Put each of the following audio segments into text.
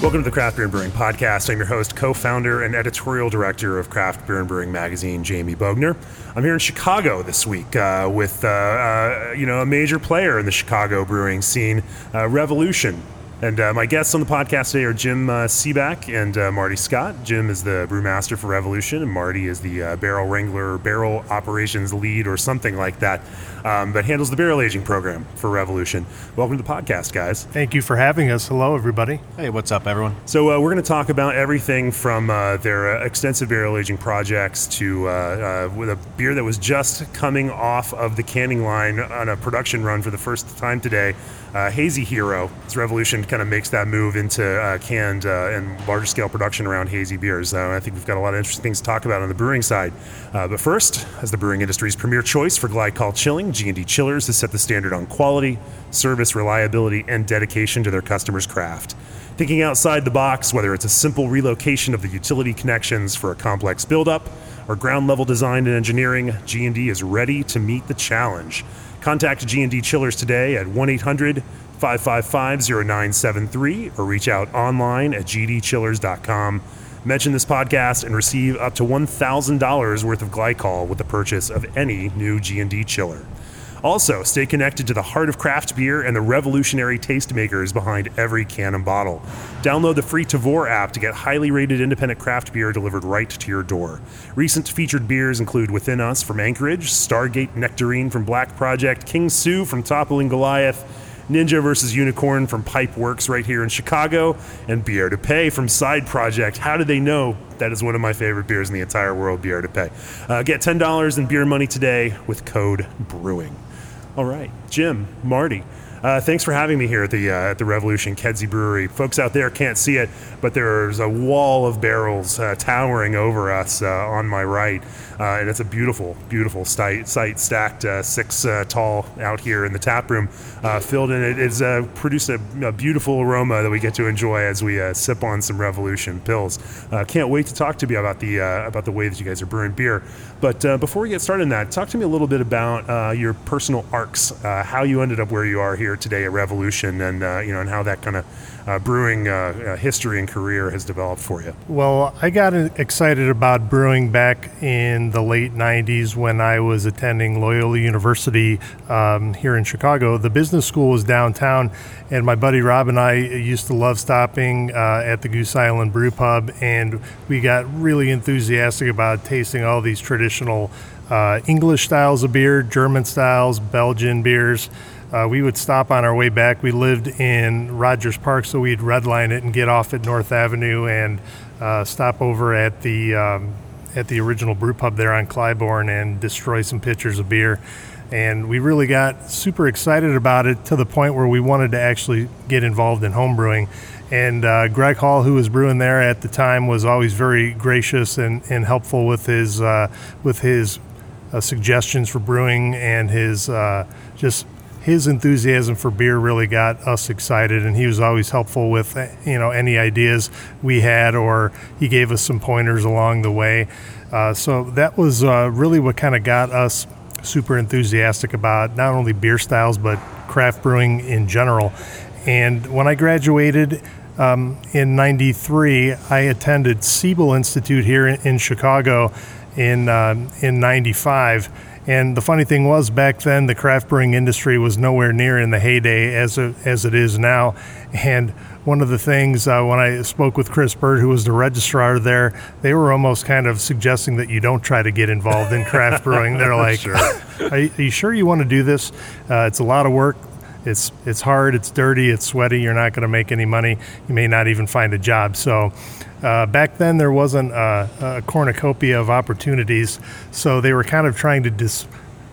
Welcome to the Craft Beer and Brewing Podcast. I'm your host, co founder, and editorial director of Craft Beer and Brewing Magazine, Jamie Bogner. I'm here in Chicago this week uh, with uh, uh, you know a major player in the Chicago brewing scene, uh, Revolution. And uh, my guests on the podcast today are Jim uh, Cibak and uh, Marty Scott. Jim is the brewmaster for Revolution, and Marty is the uh, barrel wrangler, barrel operations lead, or something like that, um, but handles the barrel aging program for Revolution. Welcome to the podcast, guys. Thank you for having us. Hello, everybody. Hey, what's up, everyone? So uh, we're going to talk about everything from uh, their uh, extensive barrel aging projects to uh, uh, with a beer that was just coming off of the canning line on a production run for the first time today. Uh, Hazy Hero. This revolution kind of makes that move into uh, canned uh, and larger scale production around hazy beers. Uh, I think we've got a lot of interesting things to talk about on the brewing side. Uh, but first, as the brewing industry's premier choice for glycol chilling, G&D Chillers has set the standard on quality, service, reliability, and dedication to their customers' craft. Thinking outside the box, whether it's a simple relocation of the utility connections for a complex buildup or ground level design and engineering, G&D is ready to meet the challenge. Contact G&D Chillers today at 1-800-555-0973 or reach out online at gdchillers.com. Mention this podcast and receive up to $1,000 worth of glycol with the purchase of any new G&D chiller. Also, stay connected to the heart of craft beer and the revolutionary tastemakers behind every can and bottle. Download the free Tavour app to get highly rated independent craft beer delivered right to your door. Recent featured beers include Within Us from Anchorage, Stargate Nectarine from Black Project, King Sue from Toppling Goliath, Ninja versus Unicorn from Pipeworks right here in Chicago, and Bière du Pays from Side Project. How did they know that is one of my favorite beers in the entire world, Bière du Pays? Uh, get $10 in beer money today with code BREWING. All right, Jim, Marty. Uh, thanks for having me here at the uh, at the Revolution Kedzie Brewery. Folks out there can't see it, but there's a wall of barrels uh, towering over us uh, on my right, uh, and it's a beautiful, beautiful site, site stacked uh, six tall out here in the tap room, filled in. It is produced a, a, beautiful aroma that we get to enjoy as we sip on some Revolution Pils. can't wait to talk to you about the about the way that you guys are brewing beer. But before we get started in that, talk to me a little bit about your personal arcs, how you ended up where you are here today at Revolution, and uh, you know, and how that kind of uh, brewing uh, history and career has developed for you. Well, I got excited about brewing back in the late '90s when I was attending Loyola University um, here in Chicago. The business school was downtown, and my buddy Rob and I used to love stopping uh, at the Goose Island Brew Pub, and we got really enthusiastic about tasting all these traditional. Uh, English styles of beer, German styles, Belgian beers. Uh, we would stop on our way back. We lived in Rogers Park, so we'd redline it and get off at North Avenue and uh, stop over at the um, at the original brew pub there on Clybourn and destroy some pitchers of beer. And we really got super excited about it to the point where we wanted to actually get involved in homebrewing. And uh, Greg Hall, who was brewing there at the time, was always very gracious and, and helpful with his uh, with his uh, suggestions for brewing and his uh, just his enthusiasm for beer really got us excited, and he was always helpful with you know any ideas we had, or he gave us some pointers along the way. Uh, so that was uh, really what kind of got us super enthusiastic about not only beer styles but craft brewing in general. And when I graduated um, in '93, I attended Siebel Institute here in, in Chicago in uh, in '95 and the funny thing was, back then, the craft brewing industry was nowhere near in the heyday as it, as it is now. And one of the things uh, when I spoke with Chris Bird, who was the registrar there, they were almost kind of suggesting that you don't try to get involved in craft brewing. They're like, sure. are, you, are, you, sure you want to do this? Uh, it's a lot of work. It's it's hard. It's dirty. It's sweaty. You're not going to make any money. You may not even find a job. So uh, back then, there wasn't a, a, cornucopia of opportunities, so they were kind of trying to dis.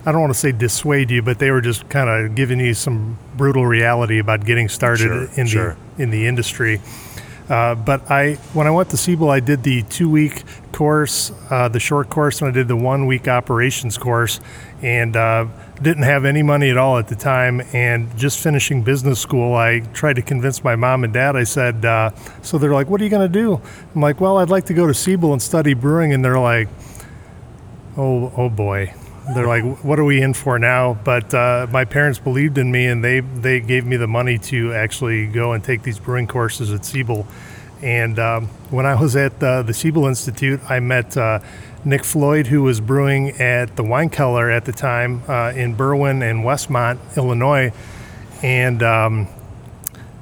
I don't want to say dissuade you, but they were just kind of giving you some brutal reality about getting started sure, in sure. the in the industry. Uh, but I, when I went to Siebel, I did the two-week course, uh, the short course, and I did the one-week operations course, and uh, didn't have any money at all at the time. And just finishing business school, I tried to convince my mom and dad. I said, uh, so they're like, "What are you going to do?" I'm like, "Well, I'd like to go to Siebel and study brewing," and they're like, "Oh, oh boy." They're like, "What are we in for now?" But uh, my parents believed in me, and they they gave me the money to actually go and take these brewing courses at Siebel. And um, when I was at uh, the Siebel Institute, I met uh, Nick Floyd, who was brewing at the Weinkeller at the time uh, in Berwyn and Westmont, Illinois, and um,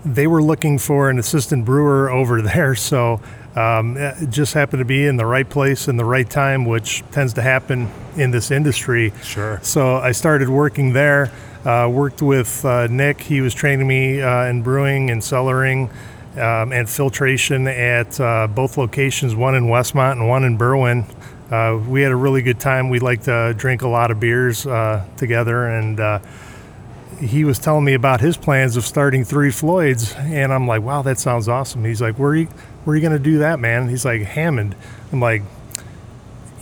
they were looking for an assistant brewer over there. So um, it just happened to be in the right place in the right time, which tends to happen in this industry. Sure. So I started working there. Uh, worked with uh, Nick. He was training me uh, in brewing and cellaring um, and filtration at uh, both locations, one in Westmont and one in Berwyn. Uh, we had a really good time. We like to drink a lot of beers uh, together, and he was telling me about his plans of starting Three Floyds, and I'm like, "Wow, that sounds awesome." He's like, "Where are you, where are you going to do that, man?" He's like, "Hammond." I'm like,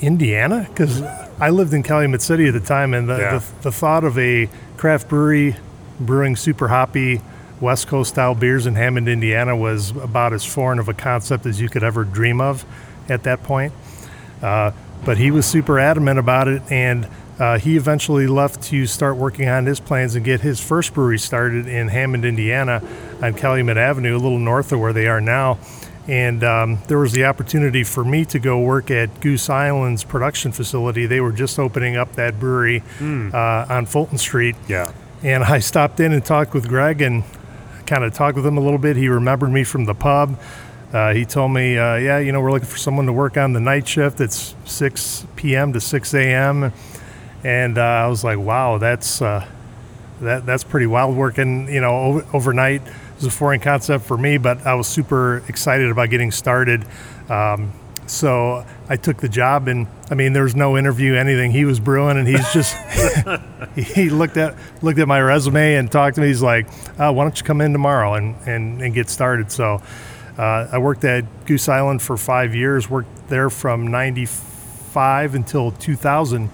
"Indiana?" Because I lived in Calumet City at the time, and the, Yeah. the, the thought of a craft brewery brewing super hoppy West Coast style beers in Hammond, Indiana, was about as foreign of a concept as you could ever dream of at that point. Uh, but he was super adamant about it, and uh, he eventually left to start working on his plans and get his first brewery started in Hammond, Indiana, on Calumet Avenue, a little north of where they are now. And um, there was the opportunity for me to go work at Goose Island's production facility. They were just opening up that brewery uh, on Fulton Street. Yeah. And I stopped in and talked with Greg and kind of talked with him a little bit. He remembered me from the pub. Uh, he told me, uh, yeah, you know, we're looking for someone to work on the night shift. It's 6 p.m. to 6 a.m. And uh, I was like, wow, that's uh, that that's pretty wild working, you know, over, overnight. It was a foreign concept for me, but I was super excited about getting started. Um, so I took the job, and I mean, there was no interview, anything. He was brewing, and he's just he looked at looked at my resume and talked to me. He's like, uh, "Why don't you come in tomorrow and and, and get started?" So uh, I worked at Goose Island for five years. Worked there from '95 until 2000,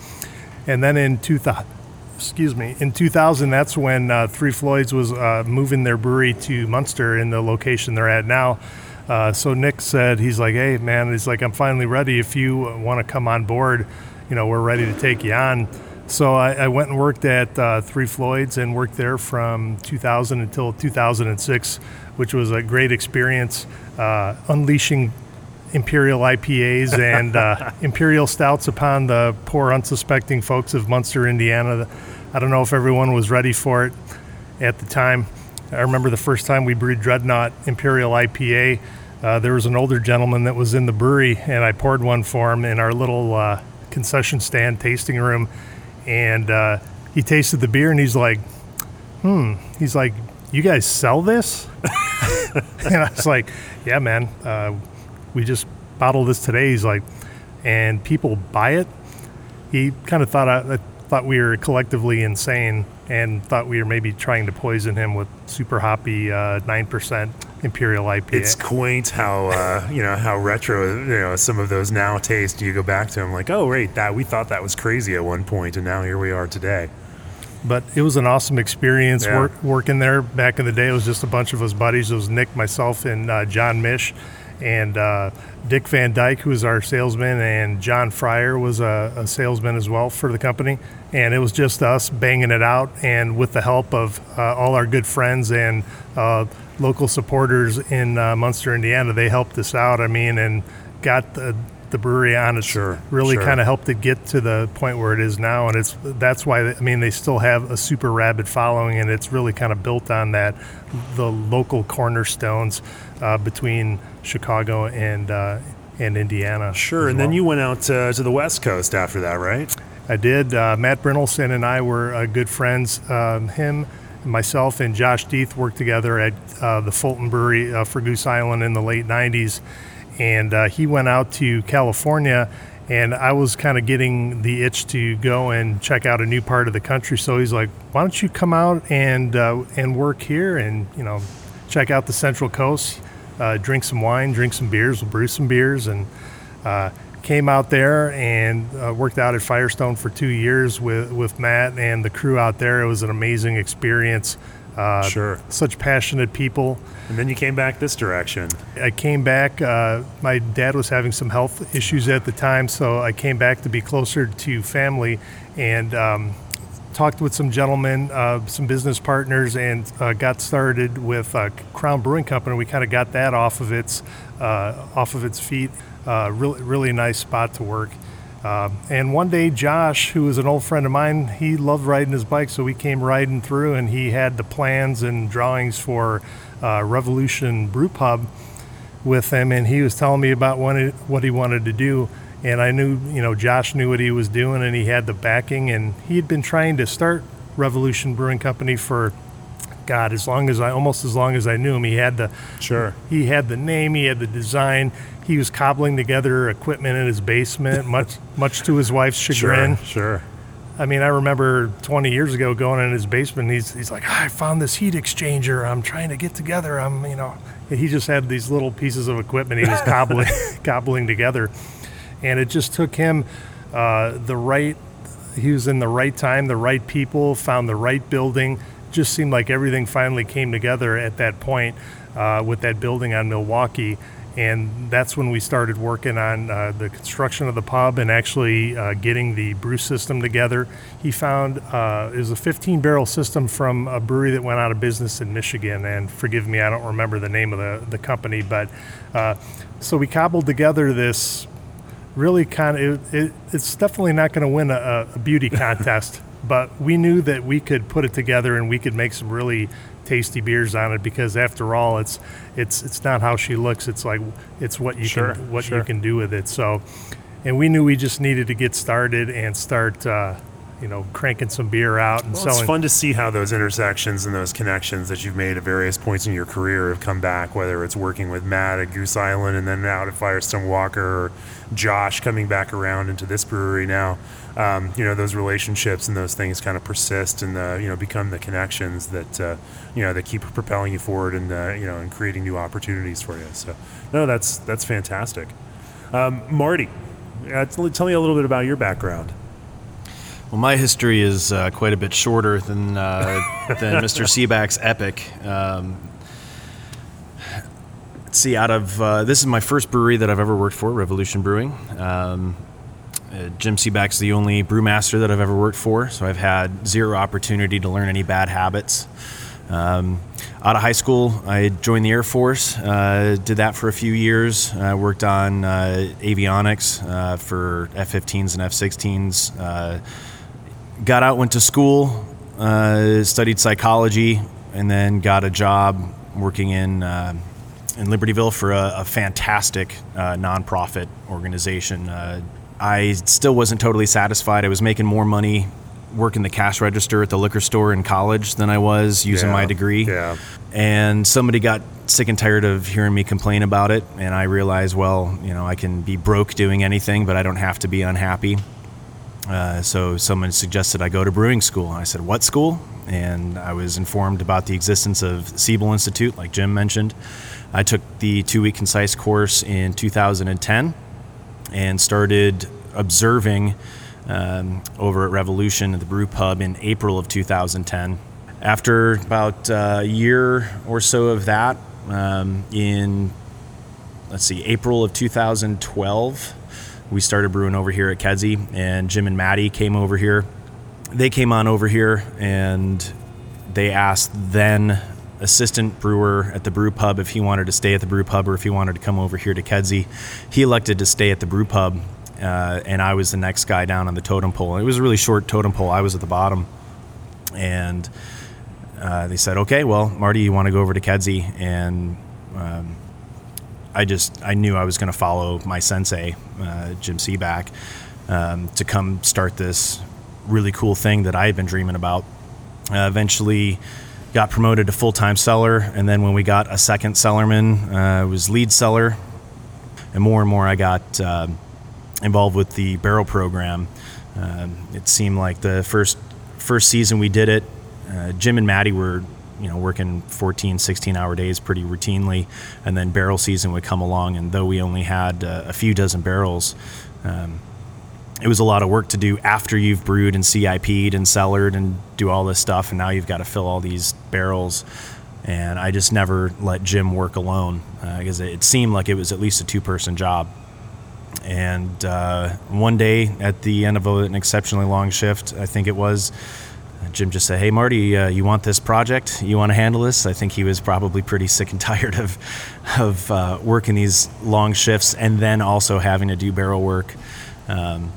and then in 2000 excuse me, in 2000, that's when uh, Three Floyds was uh, moving their brewery to Munster in the location they're at now. Uh, so Nick said, he's like, hey, man, he's like, I'm finally ready. If you want to come on board, you know, we're ready to take you on. So I, I went and worked at uh, Three Floyds and worked there from 2000 until 2006, which was a great experience, uh, unleashing imperial IPAs and uh, imperial stouts upon the poor, unsuspecting folks of Munster, Indiana. I don't know if everyone was ready for it at the time. I remember the first time we brewed Dreadnaught Imperial IPA. Uh, there was an older gentleman that was in the brewery, and I poured one for him in our little uh, concession stand tasting room. And uh, he tasted the beer, and he's like, "Hmm." He's like, "You guys sell this?" and I was like, "Yeah, man. Uh, we just bottled this today." He's like, "And people buy it." He kind of thought I, I thought we were collectively insane, and thought we were maybe trying to poison him with super hoppy uh, nine percent imperial IPA. It's quaint how uh, you know how retro you know some of those now taste. You go back to them like, oh right, that we thought that was crazy at one point, and now here we are today. but it was an awesome experience Yeah. work, working there back in the day. It was just a bunch of us buddies. It was Nick, myself, and uh, John Mish, and uh, Dick Van Dyke, who was our salesman, and John Fryer was a, a salesman as well for the company. And it was just us banging it out, and with the help of uh, all our good friends and uh, local supporters in uh, Munster, Indiana, they helped us out. I mean, and got the the brewery on it Sure, really sure. kind of helped it get to the point where it is now, and it's that's why I mean they still have a super rabid following, and it's really kind of built on that the local cornerstones uh, between Chicago and uh, and Indiana. Sure, and then you went out uh, to the West Coast after that, right? I did. Uh, Matt Brynildson and I were uh, good friends. Um, him, myself, and Josh Deth worked together at uh, the Fulton Brewery uh, for Goose Island in the late 90s. And uh, he went out to California, and I was kind of getting the itch to go and check out a new part of the country. So he's like, "Why don't you come out and uh, and work here and you know check out the Central Coast?" uh, drink some wine, drink some beers, we'll brew some beers, and uh, came out there and uh, worked out at Firestone for two years with, with Matt and the crew out there. It was an amazing experience. Uh, sure. Such passionate people. And then you came back this direction. I came back. Uh, my dad was having some health issues at the time, so I came back to be closer to family and um, talked with some gentlemen, uh, some business partners, and uh, got started with uh, Crown Brewing Company. We kind of got that off of its uh, off of its feet. Really, really nice spot to work. Uh, and one day, Josh, who was an old friend of mine, he loved riding his bike, so we came riding through, and he had the plans and drawings for uh, Revolution Brew Pub with him, and he was telling me about it, what he wanted to do. And I knew, you know, Josh knew what he was doing, and he had the backing, and he had been trying to start Revolution Brewing Company for God, as long as I almost as long as I knew him, he had the sure. He had the name, he had the design. He was cobbling together equipment in his basement, much much to his wife's chagrin. Sure, sure. I mean, I remember 20 years ago going in his basement. He's he's like, I found this heat exchanger. I'm trying to get together. I'm you know, he just had these little pieces of equipment he was cobbling cobbling together, and it just took him uh, the right. He was in the right time, the right people, found the right building just seemed like everything finally came together at that point uh, with that building on Milwaukee. And that's when we started working on uh, the construction of the pub and actually uh, getting the brew system together. He found uh, was a 15 barrel system from a brewery that went out of business in Michigan. And forgive me, I don't remember the name of the, the company. But uh, so we cobbled together this really kind of, it, it, it's definitely not going to win a, a beauty contest but we knew that we could put it together and we could make some really tasty beers on it because after all it's it's it's not how she looks it's like it's what you sure, can what sure. you can do with it so and we knew we just needed to get started and start uh, you know cranking some beer out and well, selling. It's fun to see how those intersections and those connections that you've made at various points in your career have come back. Whether it's working with Matt at Goose Island and then out at Firestone Walker, or Josh coming back around into this brewery now. Um, you know those relationships and those things kind of persist and uh, you know become the connections that uh, you know that keep propelling you forward and uh, you know and creating new opportunities for you. So no, that's that's fantastic. Um, Marty, uh, tell me a little bit about your background. Well, my history is uh, quite a bit shorter than uh, than Mr. Cibak's epic. Um, let's see, out of uh, this is my first brewery that I've ever worked for, Revolution Brewing. Um, uh, Jim Cibak's the only brewmaster that I've ever worked for, so I've had zero opportunity to learn any bad habits. Um, out of high school, I joined the Air Force. Uh, did that for a few years. I worked on uh, avionics uh, for F-15s and F-16s. Uh, got out, went to school, uh, studied psychology, and then got a job working in uh, in Libertyville for a, a fantastic uh, nonprofit organization. I still wasn't totally satisfied. I was making more money working the cash register at the liquor store in college than I was using Yeah, my degree. yeah. And somebody got sick and tired of hearing me complain about it, and I realized, well, you know, I can be broke doing anything, but I don't have to be unhappy. Uh, so someone suggested I go to brewing school. And I said, "What school?" And I was informed about the existence of Siebel Institute, like Jim mentioned. I took the two-week concise course in 2010 and started observing um, over at Revolution at the Brew Pub in April of 2010. After about a year or so of that, um, in let's see, April of 2012, we started brewing over here at Kedzie, and Jim and Maddie came over here. They came on over here and they asked then assistant brewer at the brew pub if he wanted to stay at the brew pub or if he wanted to come over here to Kedzie. He elected to stay at the brew pub, uh, and I was the next guy down on the totem pole. It was a really short totem pole. I was at the bottom, and uh, they said, "Okay, well, Marty, you want to go over to Kedzie?" And um, I just I knew I was going to follow my sensei, uh, Jim Cibak, um, to come start this really cool thing that I had been dreaming about. Uh, eventually, got promoted to full time seller, and then when we got a second cellarman, uh, was lead seller, and more and more I got uh, involved with the barrel program. Um, it seemed like the first first season we did it, uh, Jim and Maddie were you know, working 14, 16 hour days pretty routinely. And then barrel season would come along. And though we only had uh, a few dozen barrels, um, it was a lot of work to do after you've brewed and CIP'd and cellared and do all this stuff. And now you've got to fill all these barrels. And I just never let Jim work alone because uh, it seemed like it was at least a two person job. And uh, one day at the end of an exceptionally long shift, I think it was, Jim just said, "Hey Marty, uh, you want this project? You want to handle this?" I think he was probably pretty sick and tired of of uh, working these long shifts and then also having to do barrel work. Um,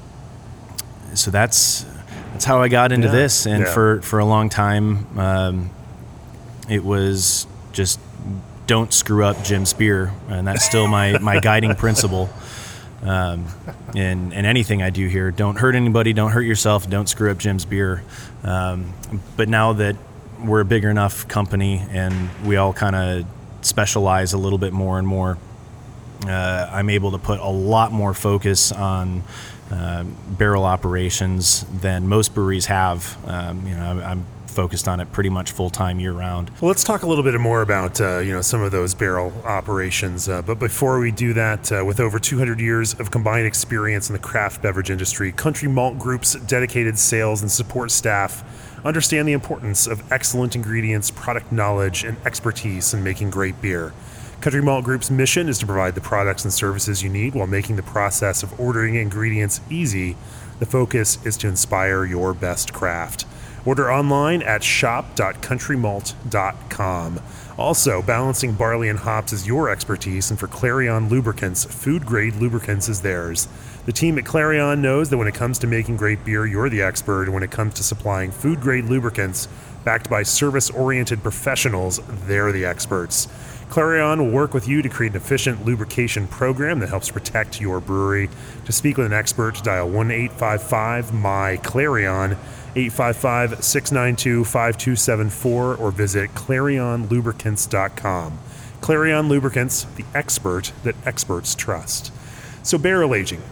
so that's that's how I got into Yeah. this, and Yeah. for for a long time, um, it was just don't screw up Jim's beer, and that's still my my guiding principle. Um, in, in anything I do here, don't hurt anybody, don't hurt yourself, don't screw up Jim's beer. Um, but now that we're a big enough company and we all kind of specialize a little bit more and more, uh, I'm able to put a lot more focus on uh, barrel operations than most breweries have. Um, you know, I'm focused on it pretty much full time year round. Well, let's talk a little bit more about uh, you know some of those barrel operations. Uh, but before we do that, uh, with over 200 years of combined experience in the craft beverage industry, Country Malt Group's dedicated sales and support staff understand the importance of excellent ingredients, product knowledge, and expertise in making great beer. Country Malt Group's mission is to provide the products and services you need while making the process of ordering ingredients easy. The focus is to inspire your best craft. Order online at shop.countrymalt.com. Also, balancing barley and hops is your expertise, and for Clarion Lubricants, food grade lubricants is theirs. The team at Clarion knows that when it comes to making great beer, you're the expert, and when it comes to supplying food grade lubricants backed by service oriented professionals, they're the experts. Clarion will work with you to create an efficient lubrication program that helps protect your brewery. To speak with an expert, dial 1 855 MY Clarion, 855 692 5274, or visit ClarionLubricants.com. Clarion Lubricants, the expert that experts trust. So, barrel aging.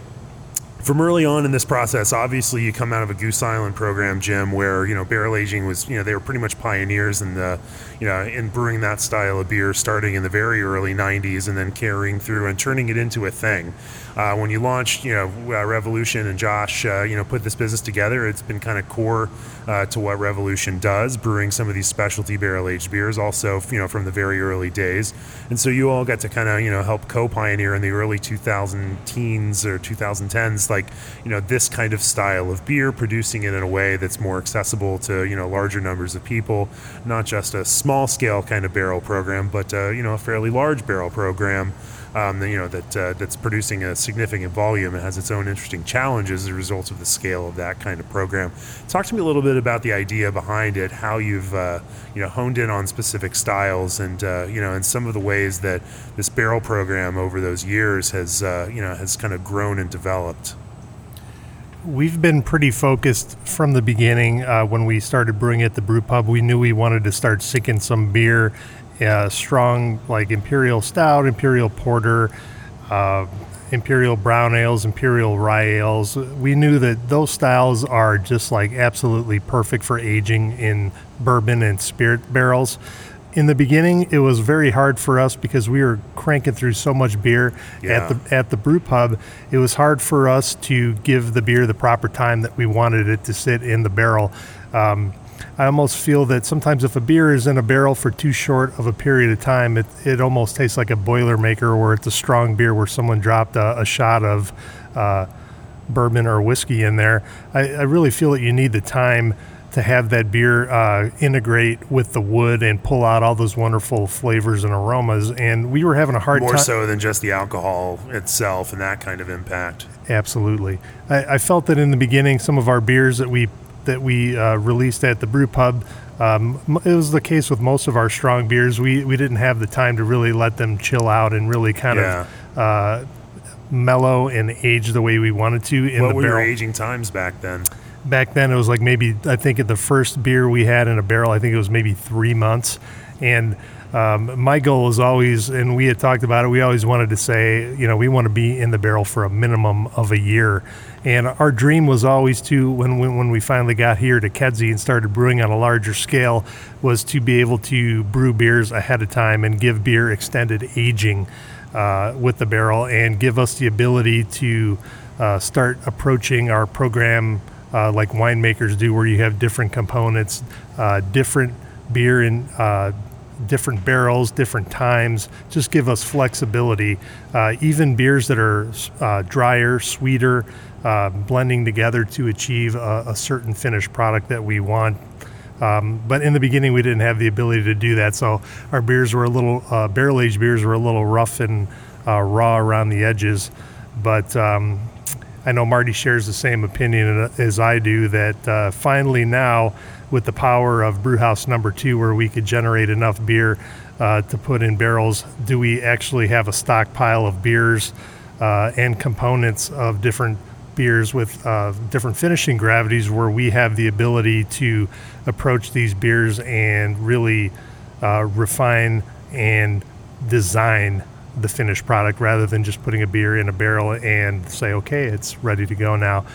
From early on in this process, obviously you come out of a Goose Island program, Jim, where you know barrel aging was, you know, they were pretty much pioneers in the, you know, in brewing that style of beer, starting in the very early '90s and then carrying through and turning it into a thing. Uh, when you launched, you know, uh, Revolution and Josh, uh, you know, put this business together, it's been kind of core uh, to what Revolution does, brewing some of these specialty barrel aged beers, also, you know, from the very early days. And so you all got to kind of, you know, help co-pioneer in the early 2000 teens or 2010s, like, you know, this kind of style of beer, producing it in a way that's more accessible to, you know, larger numbers of people, not just a small scale kind of barrel program, but, uh, you know, a fairly large barrel program. Um, you know that uh, that's producing a significant volume and has its own interesting challenges as a result of the scale of that kind of program. Talk to me a little bit about the idea behind it, how you've uh, you know honed in on specific styles, and uh, you know, and some of the ways that this barrel program over those years has uh, you know has kind of grown and developed. We've been pretty focused from the beginning. Uh, when we started brewing at the brew pub, we knew we wanted to start sinking some beer, uh, strong like imperial stout, imperial porter, uh, imperial brown ales, imperial rye ales. We knew that those styles are just like absolutely perfect for aging in bourbon and spirit barrels. In the beginning, it was very hard for us because we were cranking through so much beer Yeah. at the at the brew pub, it was hard for us to give the beer the proper time that we wanted it to sit in the barrel. Um, I almost feel that sometimes if a beer is in a barrel for too short of a period of time, it, it almost tastes like a Boilermaker where it's a strong beer where someone dropped a, a shot of uh, bourbon or whiskey in there. I, I really feel that you need the time to have that beer uh, integrate with the wood and pull out all those wonderful flavors and aromas. And we were having a hard More time. so than just the alcohol itself and that kind of impact. Absolutely. I, I felt that in the beginning, some of our beers that we that we uh, released at the brew pub, um, it was the case with most of our strong beers. We we didn't have the time to really let them chill out and really kind Yeah. of uh, mellow and age the way we wanted to in what the were your aging times back then? Back then, it was like maybe I think at the first beer we had in a barrel, I think it was maybe three months, and Um, my goal is always, and we had talked about it. We always wanted to say, you know, we want to be in the barrel for a minimum of a year, and our dream was always to when when, when we finally got here to Kedzie and started brewing on a larger scale, was to be able to brew beers ahead of time and give beer extended aging uh, with the barrel, and give us the ability to uh, start approaching our program uh, like winemakers do, where you have different components, uh, different beer in uh, different barrels, different times. Just give us flexibility. Uh, even beers that are uh, drier, sweeter, blending together to achieve a, a, certain finished product that we want. Um, but in the beginning, we didn't have the ability to do that, so our beers were a little barrel aged beers were a little rough and raw around the edges. But um, I know Marty shares the same opinion as I do that uh, finally now, with the power of Brewhouse Number Two, where we could generate enough beer uh, to put in barrels, do we actually have a stockpile of beers uh, and components of different beers with uh, different finishing gravities where we have the ability to approach these beers and really uh, refine and design the finished product rather than just putting a beer in a barrel and say, okay, it's ready to go now.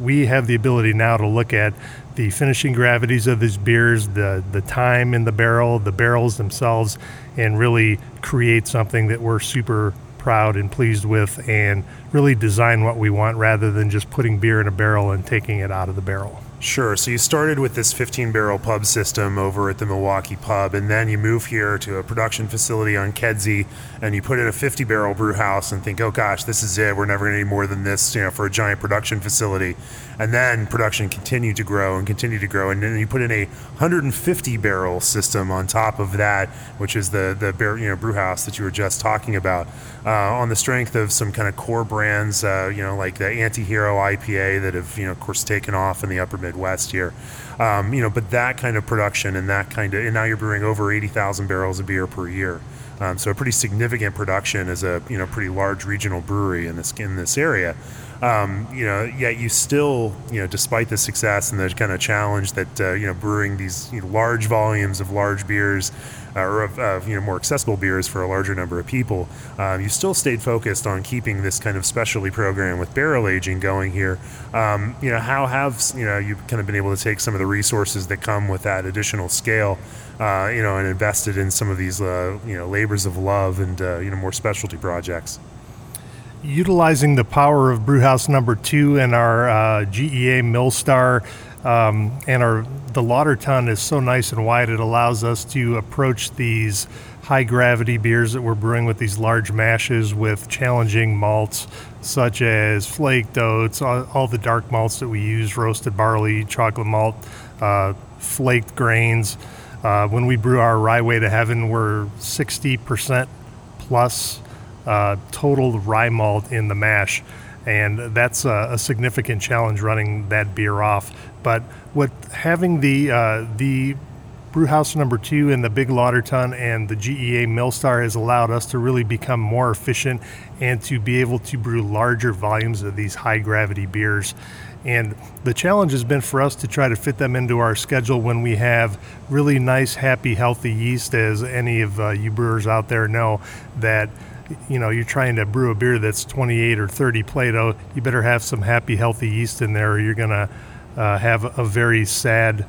We have the ability now to look at the finishing gravities of these beers, the, the time in the barrel, the barrels themselves, and really create something that we're super proud and pleased with and really design what we want rather than just putting beer in a barrel and taking it out of the barrel. Sure. So you started with this 15 barrel pub system over at the Milwaukee pub, and then you move here to a production facility on Kedzie, and you put in a 50 barrel brew house and think, oh gosh, this is it. We're never going to need more than this, you know, for a giant production facility. And then production continued to grow and continue to grow, and then you put in a 150 barrel system on top of that, which is the the you know brew house that you were just talking about, uh, on the strength of some kind of core brands, uh, you know, like the Anti-Hero IPA that have you know of course taken off in the upper Midwest here. Um, you know, but that kind of production and that kind of, and now you're brewing over 80,000 barrels of beer per year. Um, so a pretty significant production as a you know pretty large regional brewery in this in this area. Um, you know, yet you still you know despite the success and the kind of challenge that uh, you know brewing these you know, large volumes of large beers uh, or of, of, you know more accessible beers for a larger number of people, um, you still stayed focused on keeping this kind of specialty program with barrel aging going here. Um, you know, how have you know you've kind of been able to take some of the resources that come with that additional scale, uh, you know, and invested in some of these uh, you know labors of love and uh, you know more specialty projects utilizing the power of Brewhouse Number Two and our uh, GEA Millstar um, and our the lauter tun is so nice and wide it allows us to approach these high gravity beers that we're brewing with these large mashes with challenging malts such as flaked oats, all, all the dark malts that we use, roasted barley, chocolate malt, uh, flaked grains. Uh, when we brew our Ryeway to Heaven, we're 60% plus uh, total rye malt in the mash and that's a, a, significant challenge running that beer off. But what having the uh, the brewhouse number two and the big lauter tun and the GEA Millstar has allowed us to really become more efficient and to be able to brew larger volumes of these high gravity beers. And the challenge has been for us to try to fit them into our schedule when we have really nice, happy, healthy yeast, as any of uh, you brewers out there know that you know you're trying to brew a beer that's 28 or 30 Plato, you better have some happy, healthy yeast in there, or you're gonna uh, have a very sad,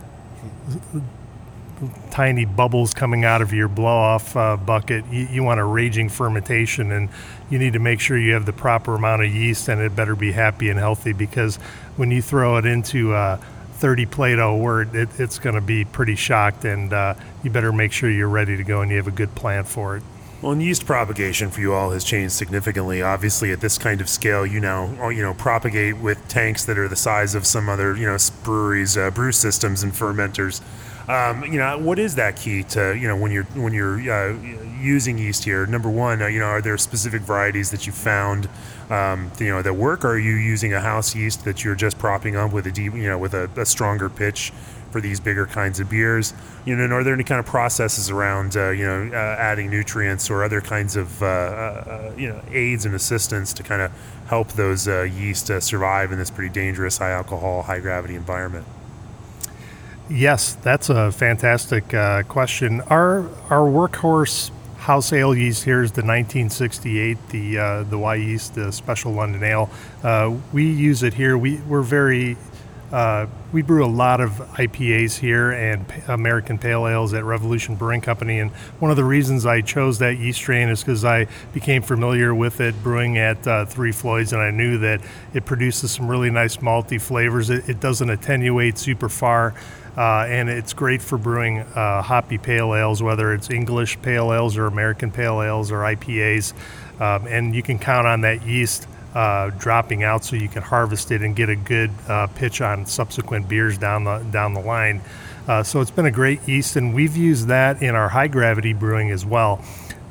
tiny bubbles coming out of your blow-off uh, bucket. You, you, want a raging fermentation, and you need to make sure you have the proper amount of yeast, and it better be happy and healthy because when you throw it into uh, 30 Plato wort, it, it's going to be pretty shocked, and uh, you better make sure you're ready to go and you have a good plan for it. Well, and yeast propagation for you all has changed significantly. Obviously, at this kind of scale, you now you know propagate with tanks that are the size of some other you know breweries, uh, brew systems, and fermenters. Um, you know, what is that key to you know when you're when you're uh, using yeast here? Number one, uh, you know, are there specific varieties that you found um, you know that work? Or are you using a house yeast that you're just propping up with a deep, you know, with a, a stronger pitch? For these bigger kinds of beers? You know, and are there any kind of processes around uh, you know uh, adding nutrients or other kinds of uh, uh you know aids and assistance to kind of help those uh, yeast uh, survive in this pretty dangerous high alcohol, high gravity environment? Yes, that's a fantastic uh, question. Our our workhorse house ale yeast here is the 1968, the uh, the Wyeast, the Special London Ale. Uh, we use it here. We we're very uh, we brew a lot of IPAs here and American Pale Ales at Revolution Brewing Company. And one of the reasons I chose that yeast strain is because I became familiar with it brewing at uh, Three Floyds, and I knew that it produces some really nice malty flavors. It, it doesn't attenuate super far. Uh, and it's great for brewing uh, hoppy pale ales, whether it's English pale ales or American pale ales or IPAs. Um, and you can count on that yeast uh, dropping out so you can harvest it and get a good uh, pitch on subsequent beers down the down the line. Uh, so it's been a great yeast, and we've used that in our high gravity brewing as well.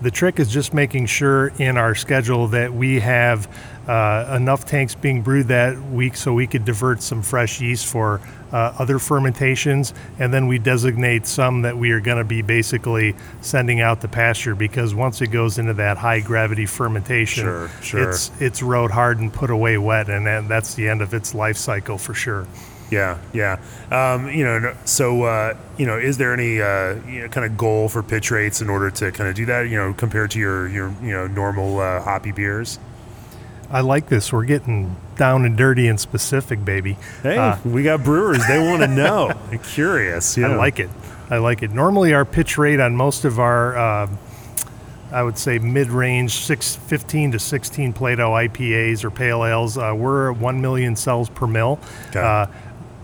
The trick is just making sure in our schedule that we have uh, enough tanks being brewed that week so we could divert some fresh yeast for uh, other fermentations, and then we designate some that we are going to be basically sending out the pasture because once it goes into that high gravity fermentation, Sure, sure. it's it's rode hard and put away wet, and then that's the end of its life cycle for sure. Yeah, yeah. Um, you know, so uh, you know, is there any uh, you know, kind of goal for pitch rates in order to kind of do that? You know, compared to your your you know normal uh, hoppy beers. I like this. We're getting down and dirty and specific, baby. Hey, Uh, we got brewers. They want to know. They're curious. You I like it. I like it. Normally, our pitch rate on most of our, uh, I would say, mid-range, six, 15 to 16 Plato IPAs or pale ales, uh, we're at 1 million cells per mil. Okay.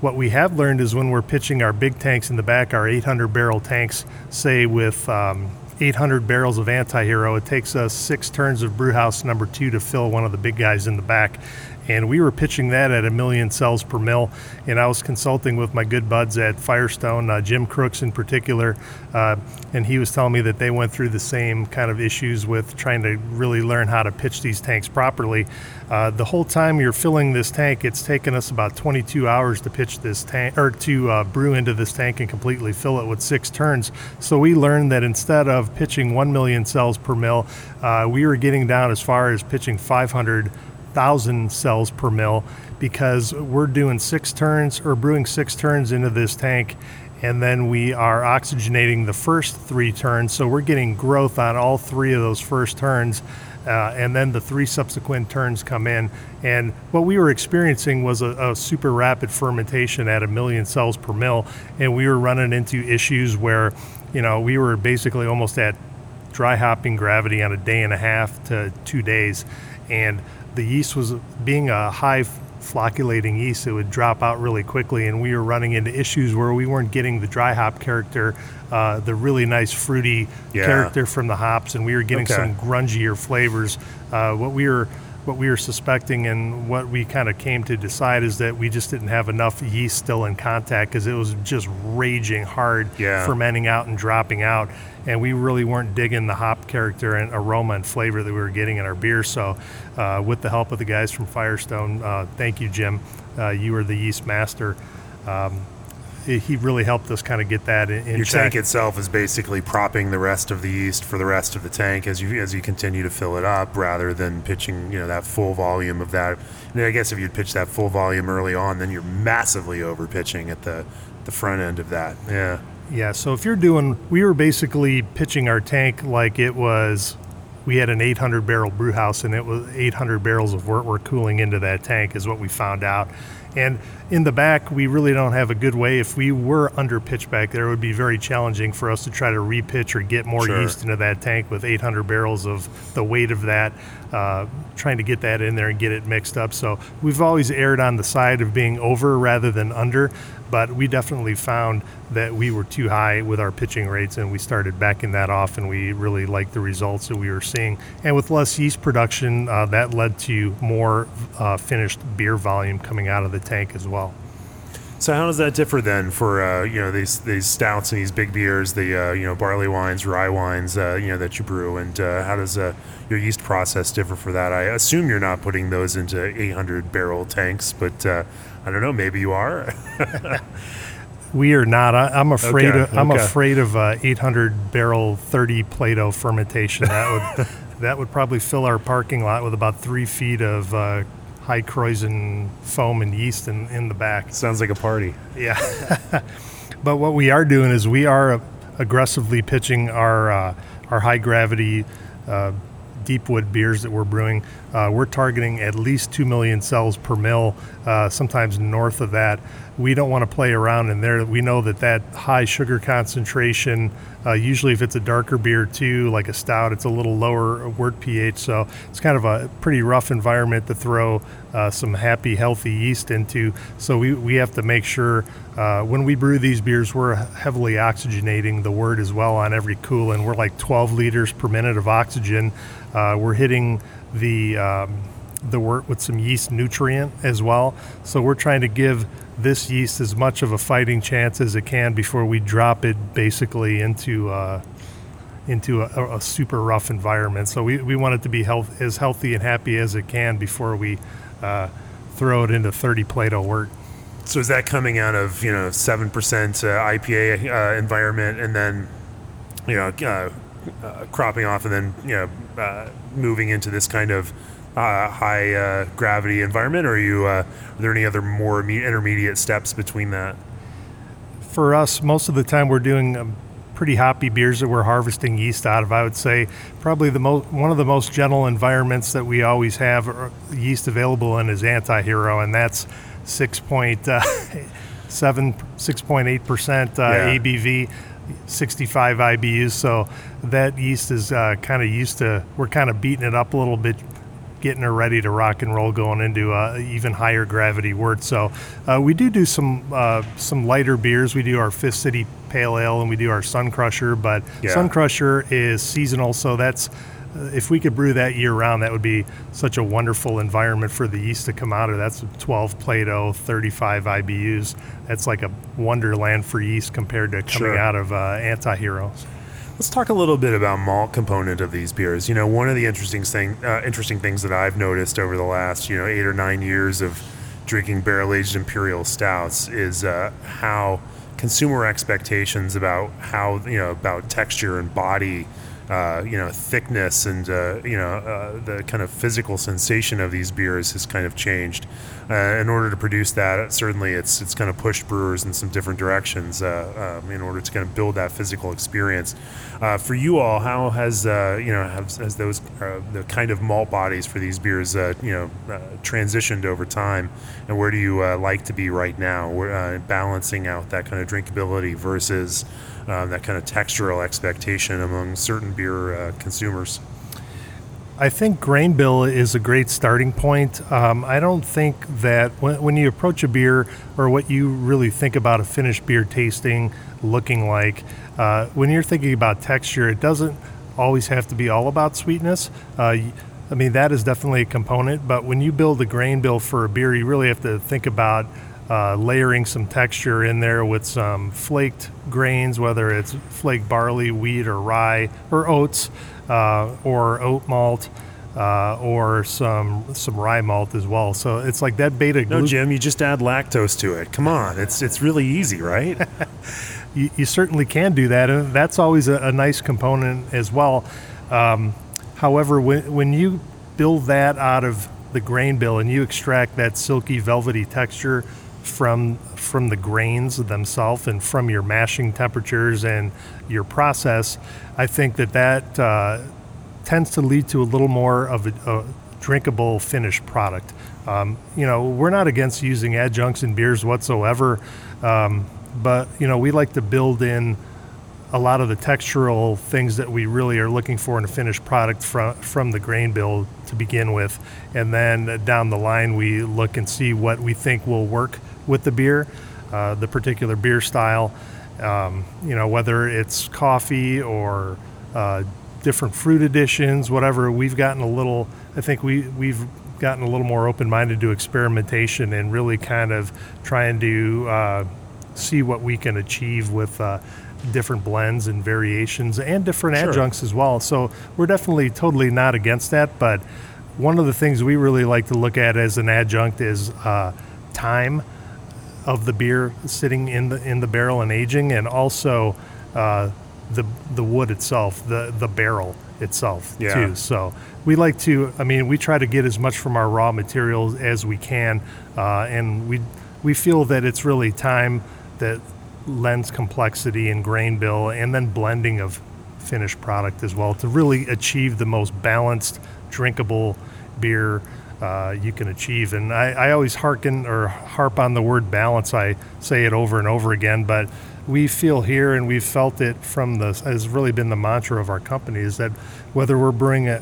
What we have learned is when we're pitching our big tanks in the back, our 800 barrel tanks, say with um, 800 barrels of anti-hero, it takes us six turns of brewhouse number two to fill one of the big guys in the back. And we were pitching that at a million cells per mil. And I was consulting with my good buds at Firestone, uh, Jim Crooks in particular, uh, and he was telling me that they went through the same kind of issues with trying to really learn how to pitch these tanks properly. Uh, the whole time you're filling this tank, it's taken us about 22 hours to pitch this tank or to uh, brew into this tank and completely fill it with six turns. So we learned that instead of pitching 1 million cells per mil, uh, we were getting down as far as pitching 500,000 cells per mil because we're doing six turns or brewing six turns into this tank and then we are oxygenating the first three turns. So we're getting growth on all three of those first turns. Uh, and then the three subsequent turns come in. And what we were experiencing was a, a super rapid fermentation at a million cells per mil. And we were running into issues where, you know, we were basically almost at dry hopping gravity on a day and a half to two days. And the yeast was being a high flocculating yeast, it would drop out really quickly. And we were running into issues where we weren't getting the dry hop character, uh, the really nice fruity Yeah. character from the hops, and we were getting Okay. some grungier flavors. Uh, what we were what we were suspecting and what we kind of came to decide is that we just didn't have enough yeast still in contact because it was just raging hard Yeah. fermenting out and dropping out and we really weren't digging the hop character and aroma and flavor that we were getting in our beer so uh, with the help of the guys from firestone uh, thank you jim uh, you were the yeast master um, he he really helped us kind of get that in, in Your check. tank itself is basically propping the rest of the yeast for the rest of the tank as you as you continue to fill it up, rather than pitching you know that full volume of that. And I guess if you'd pitch that full volume early on, then you're massively over pitching at the the front end of that. Yeah. Yeah, so if you're doing, we were basically pitching our tank like it was, we had an 800 barrel brew house and it was 800 barrels of wort were cooling into that tank, is what we found out. And in the back, we really don't have a good way. If we were under pitch back there, it would be very challenging for us to try to repitch or get more Sure. yeast into that tank with 800 barrels of the weight of that, uh, trying to get that in there and get it mixed up. So we've always erred on the side of being over rather than under, but we definitely found that we were too high with our pitching rates and we started backing that off and we really liked the results that we were seeing. And with less yeast production, uh, that led to more uh, finished beer volume coming out of the tank as well. So how does that differ then for uh, you know these these stouts and these big beers, the uh, you know barley wines, rye wines, uh, you know that you brew, and uh, how does uh, your yeast process differ for that? I assume you're not putting those into 800 barrel tanks, but uh, I don't know. Maybe you are. We are not. I, I'm afraid. Okay, of, I'm okay. afraid of uh, 800 barrel 30 Plato fermentation. That would that would probably fill our parking lot with about three feet of uh, high krausen foam and yeast in, in the back. Sounds like a party. Yeah. But what we are doing is we are aggressively pitching our uh, our high gravity uh, deep wood beers that we're brewing. Uh, we're targeting at least two million cells per mill, uh, sometimes north of that. We don't want to play around in there. We know that that high sugar concentration, uh, usually if it's a darker beer too, like a stout, it's a little lower wort pH. So it's kind of a pretty rough environment to throw uh, some happy, healthy yeast into. So we, we have to make sure uh, when we brew these beers, we're heavily oxygenating the wort as well on every cool, and we're like 12 liters per minute of oxygen. Uh, we're hitting the um, the wort with some yeast nutrient as well. So we're trying to give this yeast as much of a fighting chance as it can before we drop it basically into uh, into a, a, super rough environment. So we, we want it to be health, as healthy and happy as it can before we uh, throw it into 30 Plato wort. So is that coming out of you know seven percent uh, IPA uh, environment, and then you know uh, uh, cropping off, and then you know moving into this kind of uh, high uh, gravity environment, or are you? Uh, are there any other more intermediate steps between that? For us, most of the time we're doing um, pretty hoppy beers that we're harvesting yeast out of. I would say probably the most one of the most gentle environments that we always have uh, yeast available in is Anti-Hero, and that's six point uh, seven, six point eight percent uh, ABV. 65 IBUs. So that yeast is uh, kind of used to, we're kind of beating it up a little bit getting her ready to rock and roll going into uh, even higher gravity wort. So uh, we do do some uh, some lighter beers. We do our Fist City Pale Ale and we do our Sun Crusher, but yeah. Sun Crusher is seasonal, so that's if we could brew that year round, that would be such a wonderful environment for the yeast to come out of. That's 12 Plato, 35 IBUs. That's like a wonderland for yeast compared to coming sure. out of uh, anti-heroes. Let's talk a little bit about malt component of these beers. You know, one of the interesting thing, uh, interesting things that I've noticed over the last you know eight or nine years of drinking barrel aged imperial stouts is uh, how consumer expectations about how you know about texture and body uh, you know, thickness and uh, you know uh, the kind of physical sensation of these beers has kind of changed. Uh, in order to produce that, certainly it's it's kind of pushed brewers in some different directions uh, um, in order to kind of build that physical experience. Uh, for you all, how has you know has, has those the kind of malt bodies for these beers you know transitioned over time, and where do you like to be right now? Balancing out that kind of drinkability versus uh, that kind of textural expectation among certain beer uh, consumers. I think grain bill is a great starting point. Um, I don't think that when, when, you approach a beer or what you really think about a finished beer tasting, looking like, uh, when you're thinking about texture, it doesn't always have to be all about sweetness. Uh, I mean, that is definitely a component, but when you build a grain bill for a beer, you really have to think about uh, layering some texture in there with some flaked grains, whether it's flaked barley, wheat, or rye, or oats, uh, or oat malt. Uh, or some some rye malt as well. So it's like that beta. No, Jim, you just add lactose to it. Come on, it's it's really easy, right? you, you, certainly can do that, and that's always a, a nice component as well. Um, however, when when you build that out of the grain bill and you extract that silky velvety texture from from the grains themselves and from your mashing temperatures and your process, I think that that uh, tends to lead to a little more of a, a drinkable finished product. Um, you know, we're not against using adjuncts in beers whatsoever, um, but you know, we like to build in a lot of the textural things that we really are looking for in a finished product from from the grain bill to begin with, and then down the line we look and see what we think will work with the beer, uh, the particular beer style. Um, you know, whether it's coffee or uh, different fruit additions, whatever. We've gotten a little. I think we we've gotten a little more open-minded to experimentation and really kind of trying to uh, see what we can achieve with uh, different blends and variations and different sure. adjuncts as well. So we're definitely totally not against that, but one of the things we really like to look at as an adjunct is uh, time of the beer sitting in the in the barrel and aging, and also uh, the the wood itself, the the barrel itself yeah. too. So we like to. I mean, we try to get as much from our raw materials as we can, uh, and we we feel that it's really time that lends complexity in grain bill and then blending of finished product as well to really achieve the most balanced, drinkable beer uh, you can achieve. And I, I always hearken or harp on the word balance. I say it over and over again, but we feel here and we've felt it from the has really been the mantra of our company is that whether we're brewing a,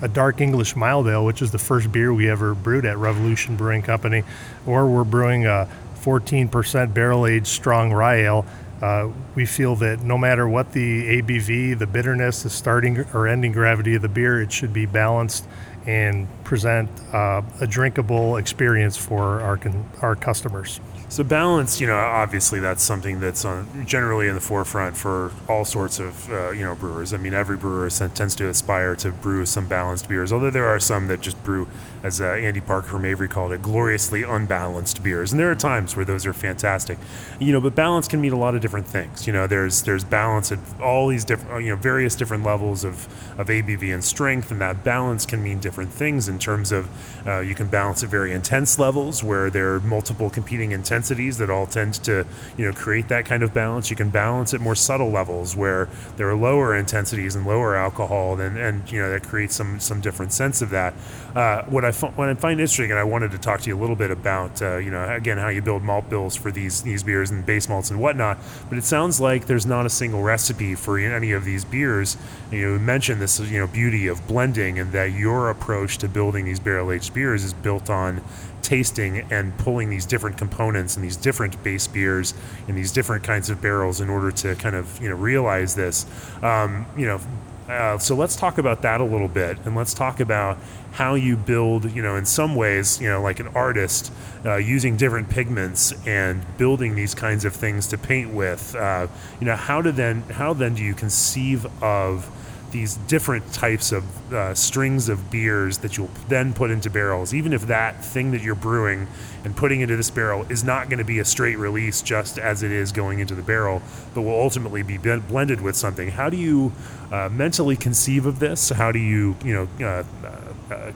a, a dark English mild ale, which is the first beer we ever brewed at Revolution Brewing Company, or we're brewing a 14% barrel aged strong rye ale, uh, we feel that no matter what the ABV, the bitterness, the starting or ending gravity of the beer, it should be balanced and present uh, a drinkable experience for our con- our customers. So balance, you know, obviously that's something that's on, generally in the forefront for all sorts of uh, you know brewers. I mean, every brewer tends to aspire to brew some balanced beers, although there are some that just brew, as uh, Andy Parker from Avery called it, gloriously unbalanced beers. And there are times where those are fantastic, you know. But balance can mean a lot of different things. You know, there's there's balance at all these different, you know, various different levels of of ABV and strength, and that balance can mean different things in terms of uh, you can balance at very intense levels where there are multiple competing intensities intensities that all tend to you know create that kind of balance. You can balance at more subtle levels where there are lower intensities and lower alcohol, and, and you know that creates some some different sense of that. Uh, what I what I find interesting, and I wanted to talk to you a little bit about uh, you know again how you build malt bills for these these beers and base malts and whatnot. But it sounds like there's not a single recipe for any of these beers. You mentioned this you know beauty of blending, and that your approach to building these barrel aged beers is built on tasting and pulling these different components and these different base beers and these different kinds of barrels in order to kind of you know realize this. Um, you know, uh, so let's talk about that a little bit, and let's talk about how you build. You know, in some ways, you know, like an artist uh, using different pigments and building these kinds of things to paint with. Uh, you know, how do then how then do you conceive of these different types of uh, strings of beers that you'll then put into barrels, even if that thing that you're brewing and putting into this barrel is not going to be a straight release just as it is going into the barrel, but will ultimately be blended with something. How do you uh, mentally conceive of this? How do you, you know, uh, uh, uh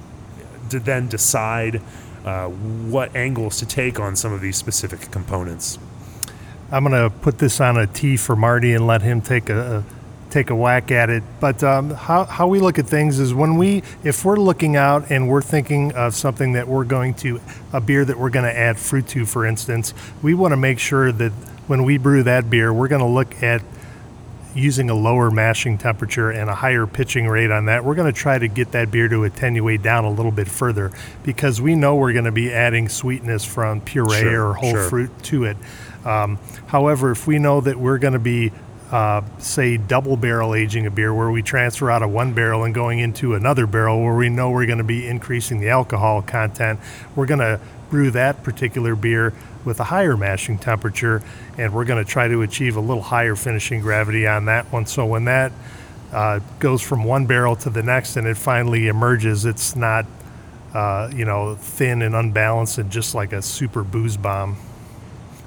to then decide uh, what angles to take on some of these specific components? I'm going to put this on a tee for Marty and let him take a, a take a whack at it. But um, how, how we look at things is when we, if we're looking out and we're thinking of something that we're going to, a beer that we're going to add fruit to, for instance, we want to make sure that when we brew that beer, we're going to look at using a lower mashing temperature and a higher pitching rate on that, we're going to try to get that beer to attenuate down a little bit further because we know we're going to be adding sweetness from puree sure, or whole sure. fruit to it. Um, however, if we know that we're going to be uh, say double barrel aging a beer where we transfer out of one barrel and going into another barrel where we know we're going to be increasing the alcohol content we're going to brew that particular beer with a higher mashing temperature and we're going to try to achieve a little higher finishing gravity on that one. So when that uh, goes from one barrel to the next and it finally emerges it's not uh, you know thin and unbalanced and just like a super booze bomb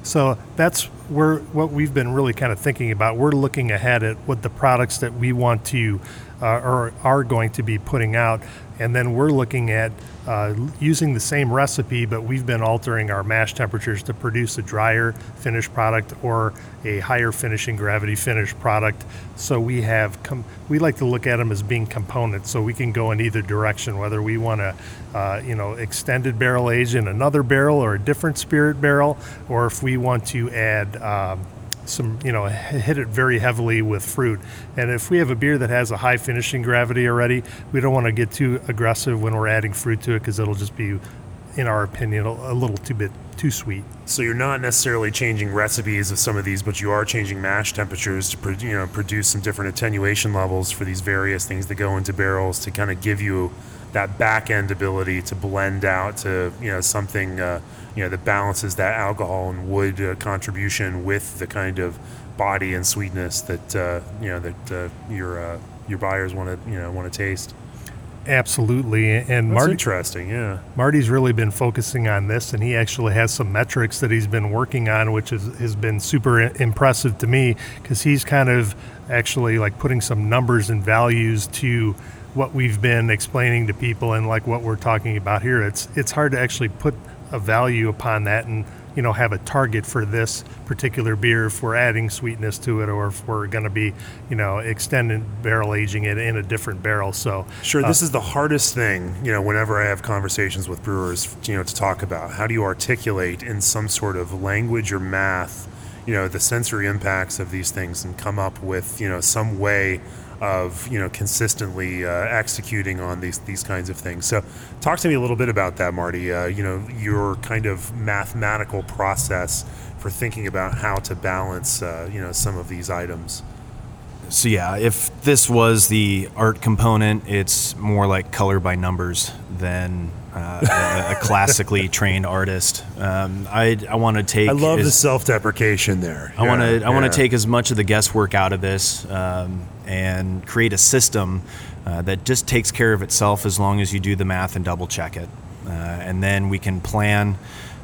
so that's where what we've been really kind of thinking about. We're looking ahead at what the products that we want to uh, or are going to be putting out and then we're looking at uh, using the same recipe, but we've been altering our mash temperatures to produce a drier finished product or a higher finishing gravity finished product. So we have com- we like to look at them as being components, so we can go in either direction. Whether we want to, uh, you know, extended barrel age in another barrel or a different spirit barrel, or if we want to add. Um, some, you know, hit it very heavily with fruit. And if we have a beer that has a high finishing gravity already, we don't want to get too aggressive when we're adding fruit to it because it'll just be, in our opinion, a little too bit too sweet. So you're not necessarily changing recipes of some of these, but you are changing mash temperatures to you know produce some different attenuation levels for these various things that go into barrels to kind of give you that back end ability to blend out to you know something. Uh, you know that balances that alcohol and wood uh, contribution with the kind of body and sweetness that uh, you know that uh, your uh, your buyers want to you know want to taste. Absolutely, and Marty, interesting. Yeah, Marty's really been focusing on this, and he actually has some metrics that he's been working on, which is, has been super impressive to me because he's kind of actually like putting some numbers and values to what we've been explaining to people and like what we're talking about here. It's it's hard to actually put a value upon that and you know, have a target for this particular beer if we're adding sweetness to it or if we're going to be, you know, extending barrel aging it in a different barrel. So Sure, this uh, is the hardest thing, you know, whenever I have conversations with brewers, you know, to talk about. How do you articulate in some sort of language or math, you know, the sensory impacts of these things and come up with, you know, some way of, you know, consistently uh, executing on these these kinds of things. So, talk to me a little bit about that, Marty. Uh, you know, your kind of mathematical process for thinking about how to balance, uh, you know, some of these items. So yeah, if this was the art component, it's more like color by numbers than uh, a, a classically trained artist. Um, I I want to take. I love the as- self-deprecation there. I want to Yeah, I want to take as much of the guesswork out of this um, and create a system uh, that just takes care of itself as long as you do the math and double check it, uh, and then we can plan.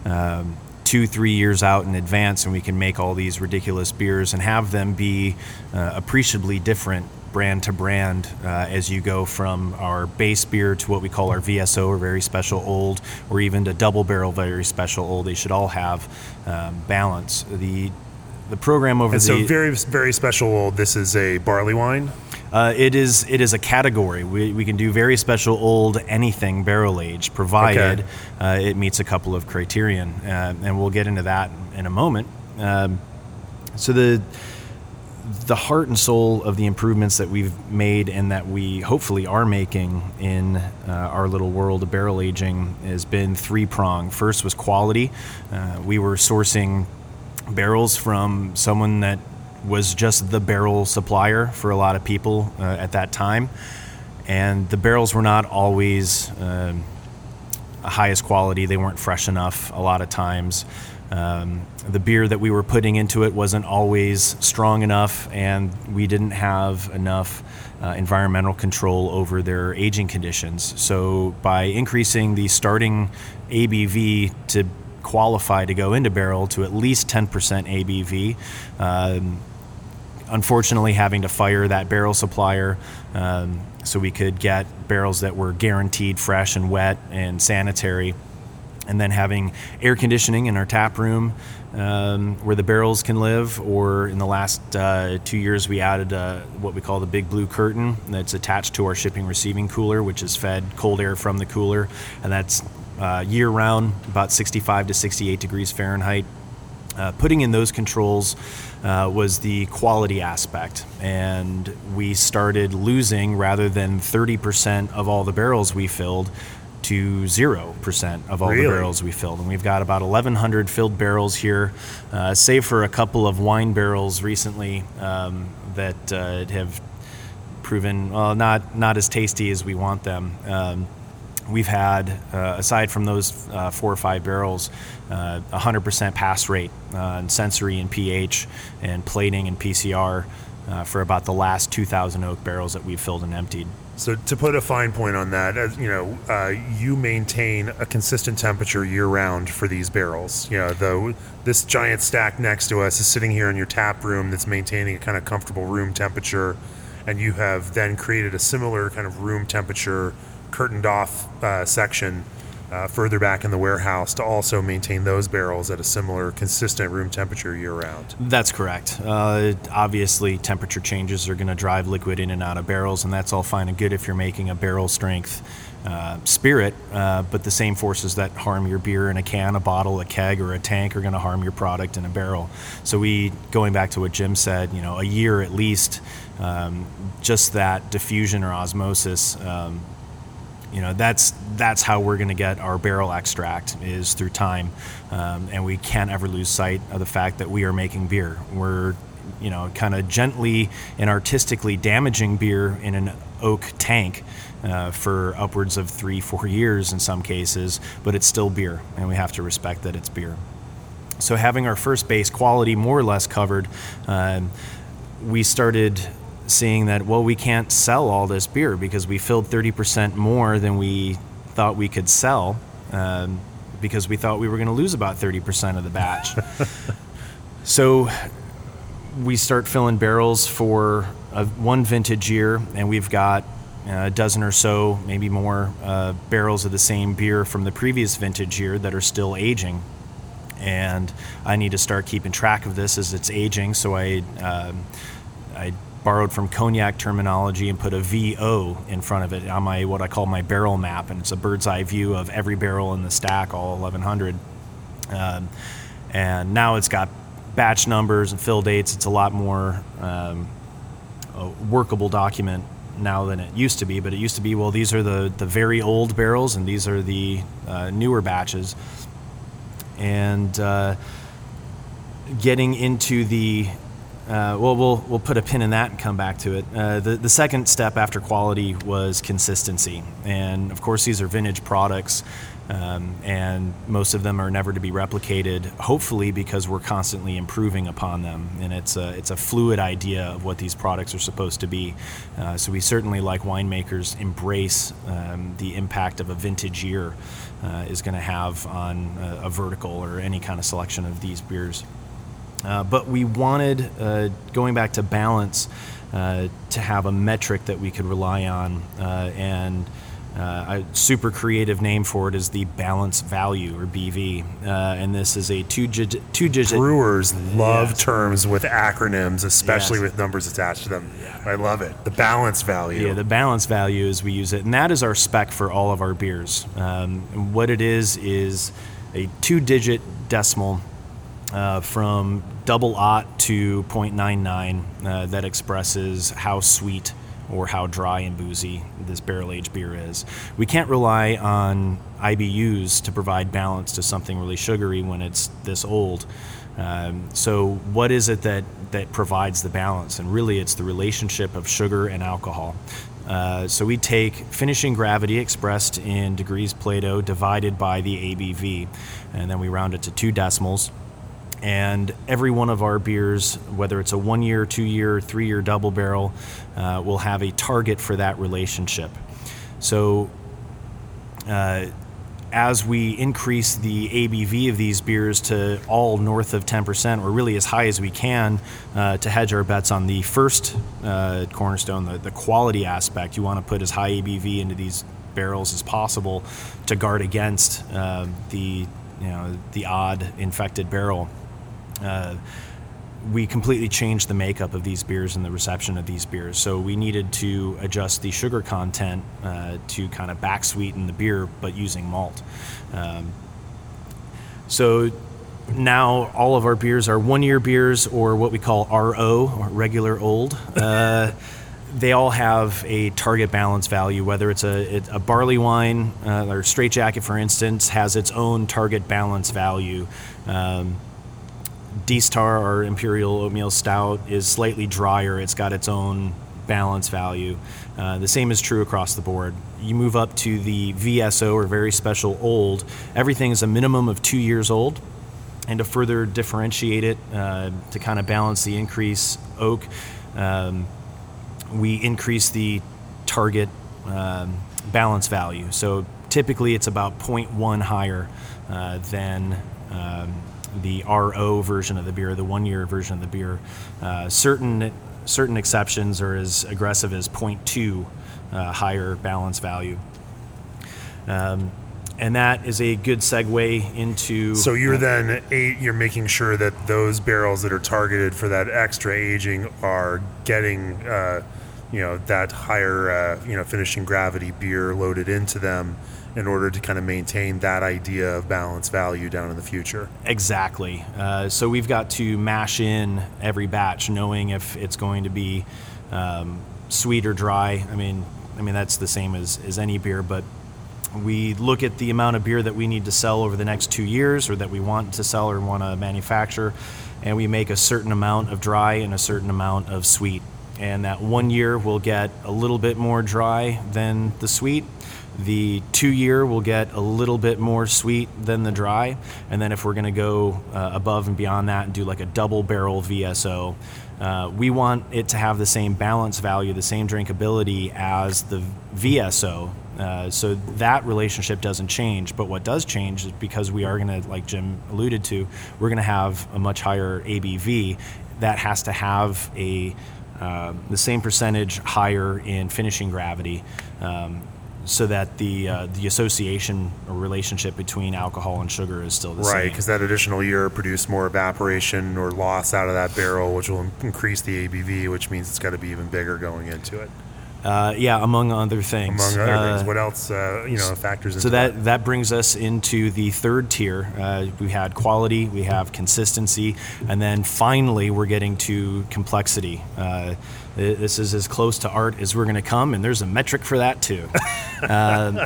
Um, two three years out in advance and we can make all these ridiculous beers and have them be uh, appreciably different brand to brand uh, as you go from our base beer to what we call our VSO or very special old or even to double barrel very special old they should all have um, balance the the program over And the so very very special. old. This is a barley wine. Uh, it is it is a category. We, we can do very special old anything barrel age, provided Okay. uh, it meets a couple of criterion, uh, and we'll get into that in a moment. Um, so the the heart and soul of the improvements that we've made and that we hopefully are making in uh, our little world of barrel aging has been three prong. First was quality. Uh, we were sourcing barrels from someone that was just the barrel supplier for a lot of people uh, at that time. And the barrels were not always um, highest quality. They weren't fresh enough a lot of times. Um, the beer that we were putting into it wasn't always strong enough, and we didn't have enough uh, environmental control over their aging conditions. So, by increasing the starting ABV to qualify to go into barrel to at least 10% ABV, um, unfortunately having to fire that barrel supplier um, so we could get barrels that were guaranteed fresh and wet and sanitary. And then having air conditioning in our tap room um, where the barrels can live or in the last uh, two years we added what we call the big blue curtain that's attached to our shipping receiving cooler which is fed cold air from the cooler. And that's uh, year round about 65 to 68 degrees fahrenheit. Uh, putting in those controls uh, was the quality aspect. And we started losing rather than 30% of all the barrels we filled to 0% of all Really? the barrels we filled. And we've got about 1,100 filled barrels here, uh, save for a couple of wine barrels recently um, that uh, have proven well, not, not as tasty as we want them. Um, we've had, uh, aside from those uh, four or five barrels, uh, 100% pass rate uh, on sensory and pH and plating and PCR uh, for about the last 2,000 oak barrels that we've filled and emptied. So to put a fine point on that, you know, uh, you maintain a consistent temperature year round for these barrels. You know, this giant stack next to us is sitting here in your tap room that's maintaining a kind of comfortable room temperature, and you have then created a similar kind of room temperature curtained off uh, section uh, further back in the warehouse to also maintain those barrels at a similar consistent room temperature year round. That's correct. Uh, obviously, temperature changes are going to drive liquid in and out of barrels, and that's all fine and good if you're making a barrel strength uh, spirit. Uh, but the same forces that harm your beer in a can, a bottle, a keg, or a tank are going to harm your product in a barrel. So we, going back to what Jim said, you know, a year at least, um, just that diffusion or osmosis. Um, you know that's that's how we're going to get our barrel extract is through time. Um, and we can't ever lose sight of the fact that we are making beer. We're you know kind of gently and artistically damaging beer in an oak tank uh, for upwards of three four years in some cases but it's still beer and we have to respect that it's beer. So having our first base quality more or less covered um, we started seeing that well we can't sell all this beer because we filled 30% more than we thought we could sell um, because we thought we were going to lose about 30% of the batch so we start filling barrels for a, one vintage year and we've got uh, a dozen or so maybe more uh, barrels of the same beer from the previous vintage year that are still aging and I need to start keeping track of this as it's aging. So I um, I borrowed from cognac terminology and put a VO in front of it on my what I call my barrel map, and it's a bird's eye view of every barrel in the stack, all 1100. Um, and now it's got batch numbers and fill dates. It's a lot more um, a workable document now than it used to be. But it used to be well, these are the the very old barrels, and these are the uh, newer batches. And uh, getting into the uh, well, we'll we'll put a pin in that and come back to it. Uh, the the second step after quality was consistency, and of course these are vintage products, um, and most of them are never to be replicated. Hopefully, because we're constantly improving upon them, and it's a it's a fluid idea of what these products are supposed to be. Uh, so we certainly, like winemakers, embrace um, the impact of a vintage year uh, is going to have on a, a vertical or any kind of selection of these beers. Uh, but we wanted, uh, going back to balance, uh, to have a metric that we could rely on. Uh, and uh, a super creative name for it is the balance value, or BV. Uh, and this is a two digit. Two digit Brewers love Yes. terms with acronyms, especially Yes. with numbers attached to them. Yeah. I love it. The balance value. Yeah, the balance value as we use it, and that is our spec for all of our beers. Um, what it is is a two-digit decimal uh, from double aught to 0.99 uh, that expresses how sweet or how dry and boozy this barrel aged beer is. We can't rely on IBUs to provide balance to something really sugary when it's this old. Um, so, what is it that, that provides the balance? And really, it's the relationship of sugar and alcohol. Uh, so, we take finishing gravity expressed in degrees Plato divided by the ABV, and then we round it to two decimals and every one of our beers, whether it's a one year, two year, three year double barrel, uh, will have a target for that relationship. So, uh, as we increase the ABV of these beers to all north of 10%, or really as high as we can, uh, to hedge our bets on the first uh, cornerstone, the, the quality aspect, you want to put as high ABV into these barrels as possible to guard against uh, the you know the odd infected barrel. Uh, we completely changed the makeup of these beers and the reception of these beers. So we needed to adjust the sugar content uh, to kind of back sweeten the beer, but using malt. Um, so now all of our beers are one year beers or what we call RO, or regular old. Uh, they all have a target balance value, whether it's a, it- a barley wine uh, or straight jacket, for instance, has its own target balance value. Um, Deth's Tar or Imperial Oatmeal Stout is slightly drier. It's got its own balance value. Uh, the same is true across the board. You move up to the VSO or very special old, everything is a minimum of two years old. And to further differentiate it, uh, to kind of balance the increase oak, um, we increase the target um, balance value. So typically it's about 0.1 higher uh, than um, the RO version of the beer, the one year version of the beer. Uh, certain, certain exceptions are as aggressive as 0.2 uh, higher balance value. Um, and that is a good segue into. So you're then eight, you're making sure that those barrels that are targeted for that extra aging are getting, uh, you know, that higher, uh, you know, finishing gravity beer loaded into them in order to kind of maintain that idea of balance value down in the future. Exactly. Uh, so we've got to mash in every batch, knowing if it's going to be um, sweet or dry. I mean, I mean that's the same as, as any beer, but we look at the amount of beer that we need to sell over the next two years, or that we want to sell or want to manufacture, and we make a certain amount of dry and a certain amount of sweet. And that one year will get a little bit more dry than the sweet. The two year will get a little bit more sweet than the dry. And then if we're going to go uh, above and beyond that and do like a double barrel VSO, uh, we want it to have the same balance value, the same drinkability as the VSO. Uh, so that relationship doesn't change. But what does change is because we are going to, like Jim alluded to, we're going to have a much higher ABV. That has to have a uh, the same percentage higher in finishing gravity. Um, so that the uh, the association or relationship between alcohol and sugar is still the Right, same. because that additional year produced more evaporation or loss out of that barrel, which will increase the ABV, which means it's got to be even bigger going into it. Uh, yeah, among other things. Among other Uh, things, what else uh, you know factors into So that that brings us into the third tier. Uh, we had quality, we have consistency, and then finally we're getting to complexity. Th- this is as close to art as we're going to come, and there's a metric for that too. Um,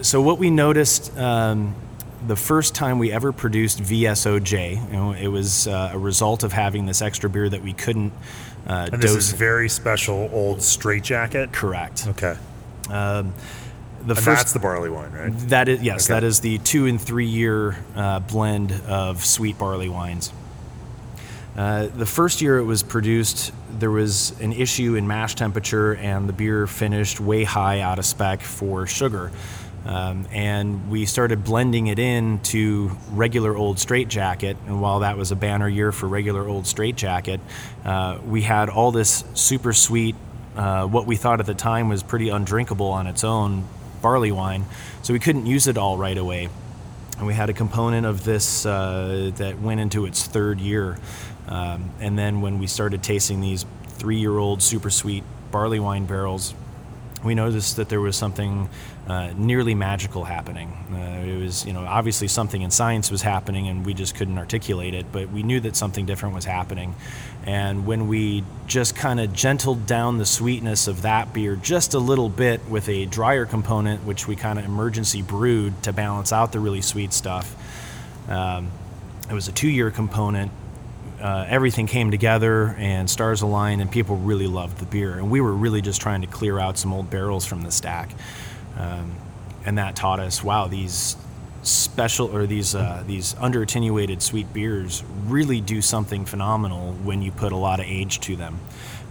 so what we noticed. Um, the first time we ever produced VSOJ, you know, it was uh, a result of having this extra beer that we couldn't uh, And this dose. is very special old straight jacket. correct. Okay, The and first that's the barley wine, right? That is yes, Okay. that is the two and three year uh, blend of sweet barley wines. Uh, the first year it was produced, there was an issue in mash temperature, and the beer finished way high out of spec for sugar. Um, and we started blending it in to regular old straight jacket. And while that was a banner year for regular old straight jacket, uh, we had all this super sweet, uh, what we thought at the time was pretty undrinkable on its own barley wine. So we couldn't use it all right away and we had a component of this uh, that went into its third year. Um, and then when we started tasting these three year old super sweet barley wine barrels, we noticed that there was something uh, nearly magical happening. Uh, it was, you know, obviously something in science was happening and we just couldn't articulate it, but we knew that something different was happening. And when we just kind of gentled down the sweetness of that beer just a little bit with a drier component, which we kind of emergency brewed to balance out the really sweet stuff, um, it was a two year component uh, everything came together and stars aligned and people really loved the beer. And we were really just trying to clear out some old barrels from the stack. Um, and that taught us wow these special or these uh, these under attenuated sweet beers really do something phenomenal when you put a lot of age to them.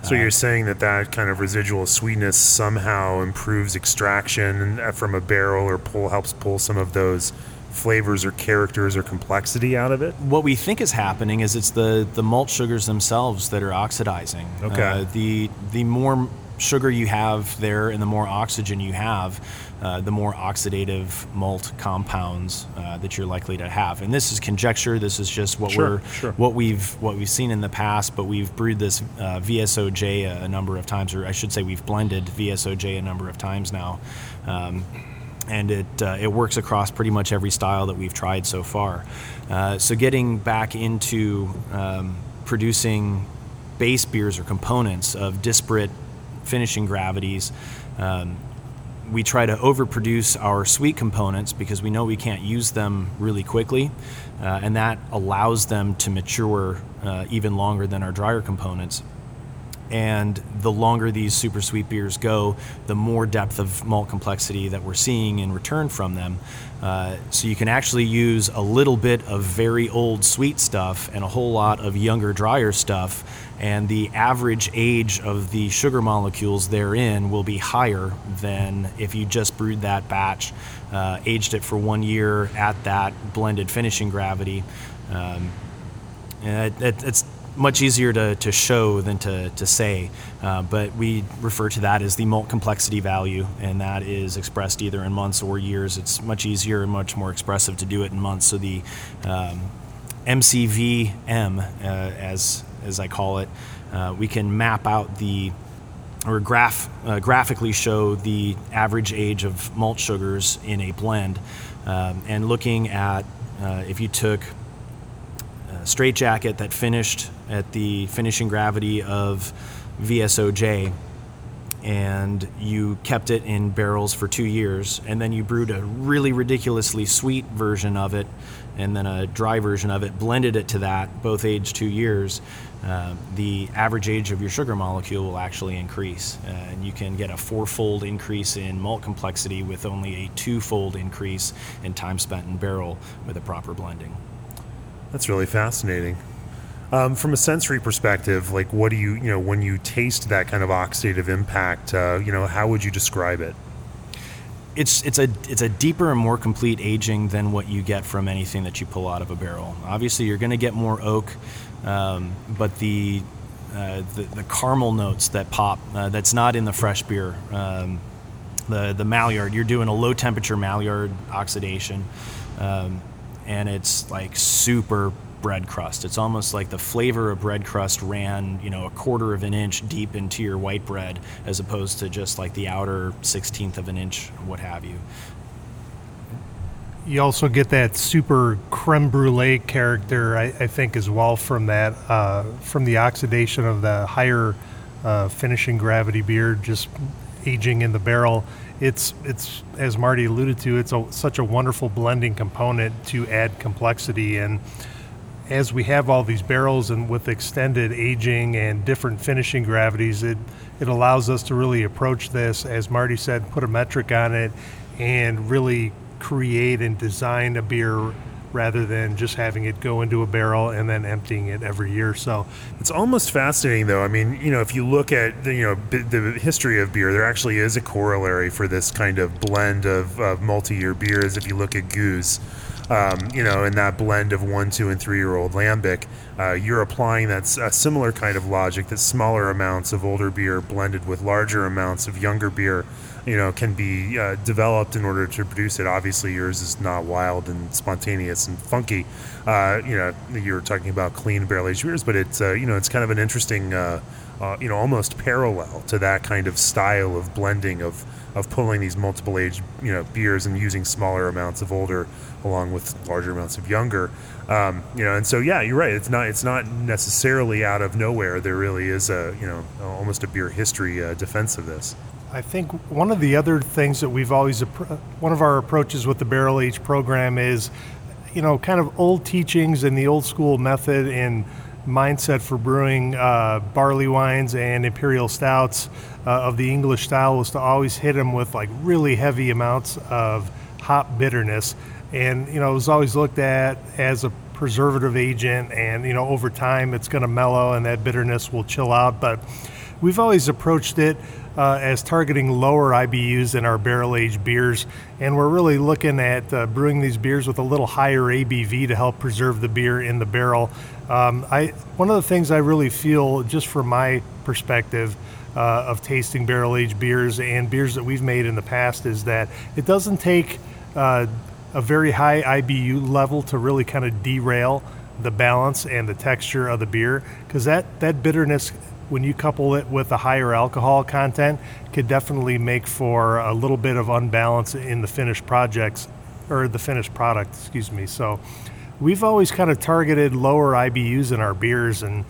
So you're saying that that kind of residual sweetness somehow improves extraction uh, from a barrel, or pull helps pull some of those flavors or characters or complexity out of it. what we think is happening is it's the, the malt sugars themselves that are oxidizing. Okay. Uh, the the more sugar you have there and the more oxygen you have, uh, the more oxidative malt compounds uh, that you're likely to have. And this is conjecture. This is just what Sure, we're sure. what we've what we've seen in the past. But we've brewed this uh, VSOJ a, a number of times, or I should say, we've blended VSOJ a number of times now. Um, and it uh, it works across pretty much every style that we've tried so far. Uh, so getting back into um, producing base beers or components of disparate finishing gravities. Um, we try to overproduce our sweet components because we know we can't use them really quickly, uh, and that allows them to mature uh, even longer than our drier components. And the longer these super sweet beers go, the more depth of malt complexity that we're seeing in return from them. Uh, so you can actually use a little bit of very old sweet stuff and a whole lot of younger, drier stuff, and the average age of the sugar molecules therein will be higher than if you just brewed that batch, uh, aged it for one year at that blended finishing gravity. Um, it, it, it's much easier to, to show than to, to say, uh, but we refer to that as the malt complexity value, and that is expressed either in months or years. It's much easier and much more expressive to do it in months. So the um, MCVM, uh, as as I call it, uh, we can map out the or graph uh, graphically show the average age of malt sugars in a blend, um, and looking at uh, if you took a straight jacket that finished at the finishing gravity of VSOJ and you kept it in barrels for two years, and then you brewed a really ridiculously sweet version of it, and then a dry version of it, blended it to that, both aged two years, uh, the average age of your sugar molecule will actually increase. Uh, and you can get a fourfold increase in malt complexity with only a twofold increase in time spent in barrel with a proper blending. That's really fascinating. Um, from a sensory perspective, like what do you, you know, when you taste that kind of oxidative impact, uh, you know, how would you describe it? it's it's a it's a deeper and more complete aging than what you get from anything that you pull out of a barrel. Obviously, you're going to get more oak, um, but the, uh, the the caramel notes that pop uh, that's not in the fresh beer. Um, the the Maillard. You're doing a low temperature Maillard oxidation, um, and it's like super bread crust. It's almost like the flavor of bread crust ran, you know, a quarter of an inch deep into your white bread, as opposed to just like the outer sixteenth of an inch, what have you. You also get that super creme brulee character, I, I think, as well from that, uh, from the oxidation of the higher uh, finishing gravity beer, just aging in the barrel. It's it's as Marty alluded to, it's a, such a wonderful blending component to add complexity. And as we have all these barrels and with extended aging and different finishing gravities, it, it allows us to really approach this, as Marty said, put a metric on it and really create and design a beer rather than just having it go into a barrel and then emptying it every year. So it's almost fascinating, though. I mean, you know, if you look at the, you know the history of beer, there actually is a corollary for this kind of blend of, of multi-year beers. If you look at Gueuze um, you know, in that blend of one, two, and three year old lambic, uh, you're applying that a similar kind of logic that smaller amounts of older beer blended with larger amounts of younger beer, you know, can be uh, developed in order to produce it. Obviously, yours is not wild and spontaneous and funky. Uh, you know, you're talking about clean barrel aged beers, but it's uh, you know, it's kind of an interesting, uh, uh, you know, almost parallel to that kind of style of blending of of pulling these multiple age you know beers and using smaller amounts of older along with larger amounts of younger. Um, you know, and so yeah, you're right. It's not it's not necessarily out of nowhere. There really is a you know almost a beer history uh, defense of this. I think one of the other things that we've always one of our approaches with the barrel age program is, you know, kind of old teachings and the old school method and mindset for brewing uh, barley wines and imperial stouts uh, of the English style was to always hit them with like really heavy amounts of hop bitterness. And you know it was always looked at as a preservative agent and you know over time it's going to mellow and that bitterness will chill out. But we've always approached it uh, as targeting lower IBUs in our barrel aged beers. And we're really looking at uh, brewing these beers with a little higher ABV to help preserve the beer in the barrel um, I one of the things I really feel just from my perspective uh, of tasting barrel aged beers and beers that we've made in the past is that it doesn't take uh, a very high IBU level to really kind of derail the balance and the texture of the beer because that, that bitterness when you couple it with a higher alcohol content could definitely make for a little bit of unbalance in the finished projects or the finished product excuse me. So we've always kind of targeted lower IBUs in our beers and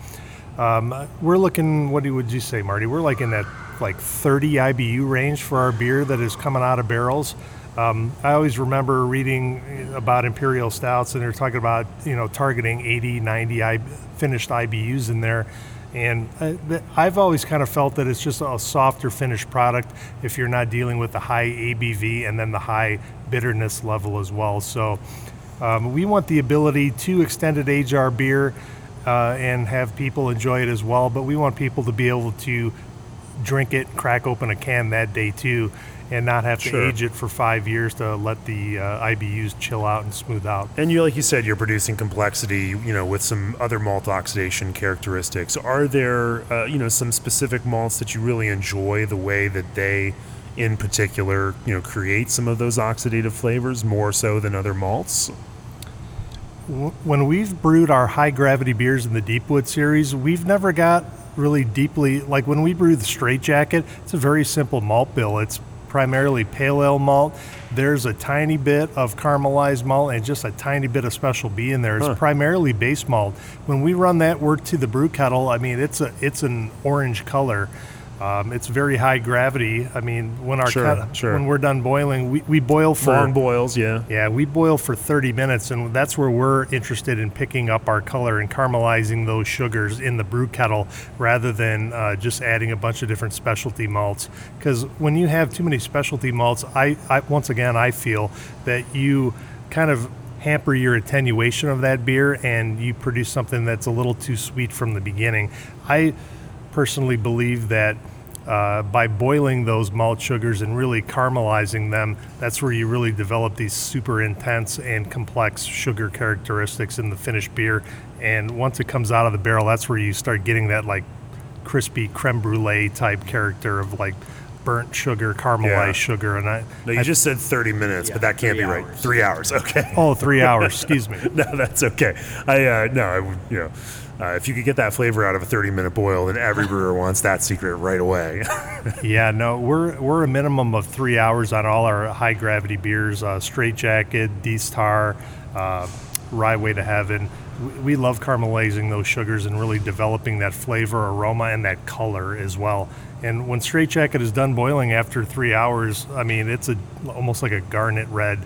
um, we're looking what would you say marty we're like in that like 30 IBU range for our beer that is coming out of barrels um, I always remember reading about imperial stouts, and they're talking about you know targeting 80, 90 I, finished IBUs in there. And I've always kind of felt that it's just a softer finished product if you're not dealing with the high ABV and then the high bitterness level as well. So um, we want the ability to extended age our beer uh, and have people enjoy it as well. But we want people to be able to drink it, crack open a can that day too and not have to sure. age it for five years to let the uh, IBUs chill out and smooth out. And you, like you said, you're producing complexity, you know, with some other malt oxidation characteristics. Are there, uh, you know, some specific malts that you really enjoy the way that they, in particular, you know, create some of those oxidative flavors more so than other malts? When we've brewed our high gravity beers in the Deepwood series, we've never got really deeply like when we brew the straight jacket it's a very simple malt bill it's primarily pale ale malt. There's a tiny bit of caramelized malt and just a tiny bit of special B in there. It's huh. primarily base malt. When we run that wort to the brew kettle, I mean it's a it's an orange color. Um, it's very high gravity. I mean, when our sure, cut, sure. when we're done boiling, we, we boil for long boils. Yeah, yeah, we boil for 30 minutes, and that's where we're interested in picking up our color and caramelizing those sugars in the brew kettle, rather than uh, just adding a bunch of different specialty malts. Because when you have too many specialty malts, I, I once again I feel that you kind of hamper your attenuation of that beer, and you produce something that's a little too sweet from the beginning. I personally believe that uh, by boiling those malt sugars and really caramelizing them, that's where you really develop these super intense and complex sugar characteristics in the finished beer. And once it comes out of the barrel, that's where you start getting that like crispy creme brulee type character of like burnt sugar, caramelized Yeah. sugar, and I. No, you I- just said 30 minutes, but that can't three be right. Three hours. Okay. oh, three hours. Excuse me. no, that's okay. I uh, no, I would you know. Uh, if you could get that flavor out of a 30 minute boil, then every brewer wants that secret right away. Yeah, no, we're we're a minimum of three hours on all our high gravity beers. Uh, Straight Jacket, Deth's Tar, uh, Ryeway to Heaven. We, we love caramelizing those sugars and really developing that flavor, aroma, and that color as well. And when Straight Jacket is done boiling after three hours, I mean it's a almost like a garnet red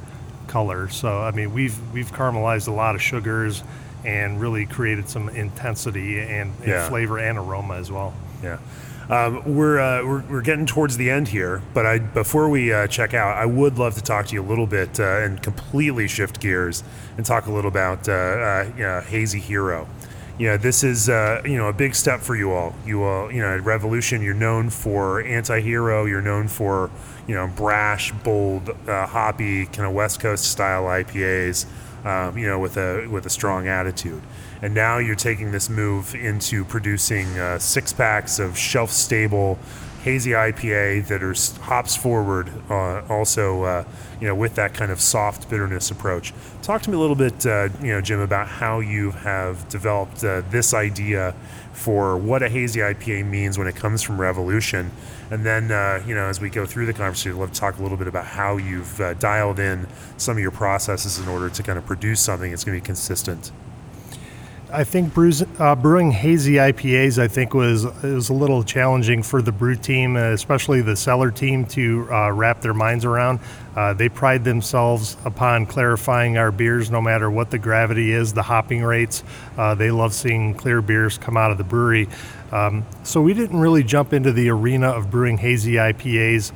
color. So I mean we've we've caramelized a lot of sugars and really created some intensity and, and Yeah. flavor and aroma as well. Yeah. Um, we're, uh, we're we're getting towards the end here, but I before we uh, check out, I would love to talk to you a little bit uh, and completely shift gears and talk a little about uh, uh, you know, Hazy Hero. You know, this is uh, you know a big step for you all. You all, you know, at Revolution, you're known for anti-hero. You're known for you know brash, bold, uh, hoppy, kind of West Coast style IPAs. Um, you know, with a with a strong attitude. And now you're taking this move into producing uh, six packs of shelf stable hazy IPA that are hops forward, uh, also, uh, you know, with that kind of soft bitterness approach. Talk to me a little bit, uh, you know, Jim, about how you have developed uh, this idea for what a hazy IPA means when it comes from Revolution. And then, uh, you know, as we go through the conversation, I'd love to talk a little bit about how you've uh, dialed in some of your processes in order to kind of produce something that's going to be consistent. I think brews, uh, brewing hazy IPAs, I think was it was a little challenging for the brew team, uh, especially the cellar team, to uh, wrap their minds around. Uh, they pride themselves upon clarifying our beers, no matter what the gravity is, the hopping rates. Uh, they love seeing clear beers come out of the brewery. Um, so we didn't really jump into the arena of brewing hazy IPAs.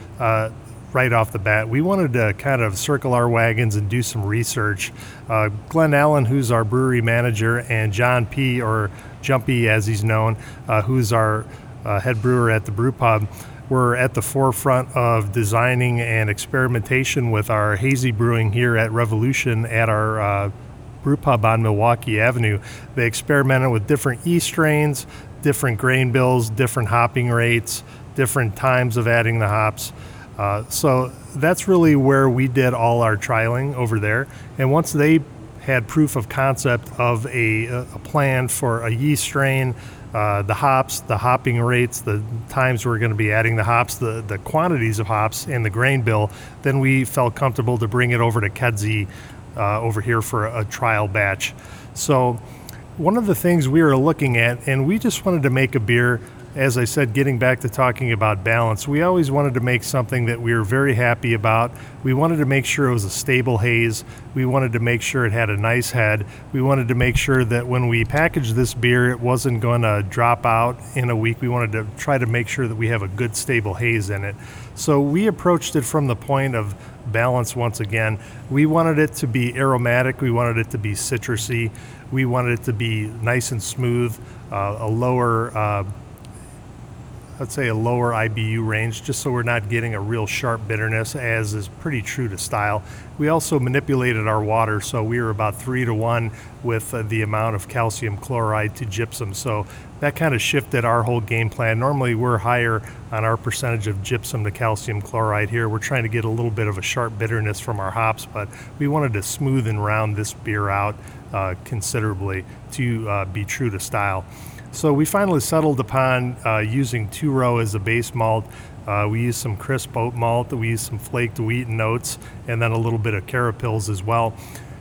Right off the bat. We wanted to kind of circle our wagons and do some research. Uh, Glenn Allen, who's our brewery manager, and John P., or Jumpy as he's known, uh, who's our uh, head brewer at the brew pub, were at the forefront of designing and experimentation with our hazy brewing here at Revolution at our uh, brew pub on Milwaukee Avenue. They experimented with different yeast strains, different grain bills, different hopping rates, different times of adding the hops. Uh, so that's really where we did all our trialing over there. And once they had proof of concept of a, a plan for a yeast strain, uh, the hops, the hopping rates, the times we're going to be adding the hops, the, the quantities of hops, and the grain bill, then we felt comfortable to bring it over to Kedzie uh, over here for a, a trial batch. So one of the things we were looking at, and we just wanted to make a beer, as I said, getting back to talking about balance, we always wanted to make something that we were very happy about. We wanted to make sure it was a stable haze. We wanted to make sure it had a nice head. We wanted to make sure that when we packaged this beer, it wasn't going to drop out in a week. We wanted to try to make sure that we have a good, stable haze in it. So we approached it from the point of balance once again. We wanted it to be aromatic, we wanted it to be citrusy, we wanted it to be nice and smooth, uh, a lower, uh, I'd say a lower IBU range, just so we're not getting a real sharp bitterness, as is pretty true to style. We also manipulated our water, so we were about three to one with uh, the amount of calcium chloride to gypsum. So that kind of shifted our whole game plan. Normally, we're higher on our percentage of gypsum to calcium chloride here. We're trying to get a little bit of a sharp bitterness from our hops, but we wanted to smooth and round this beer out uh, considerably to uh, be true to style. So we finally settled upon uh, using two row as a base malt. Uh, we used some crisp oat malt, we used some flaked wheat and oats, and then a little bit of carapils as well.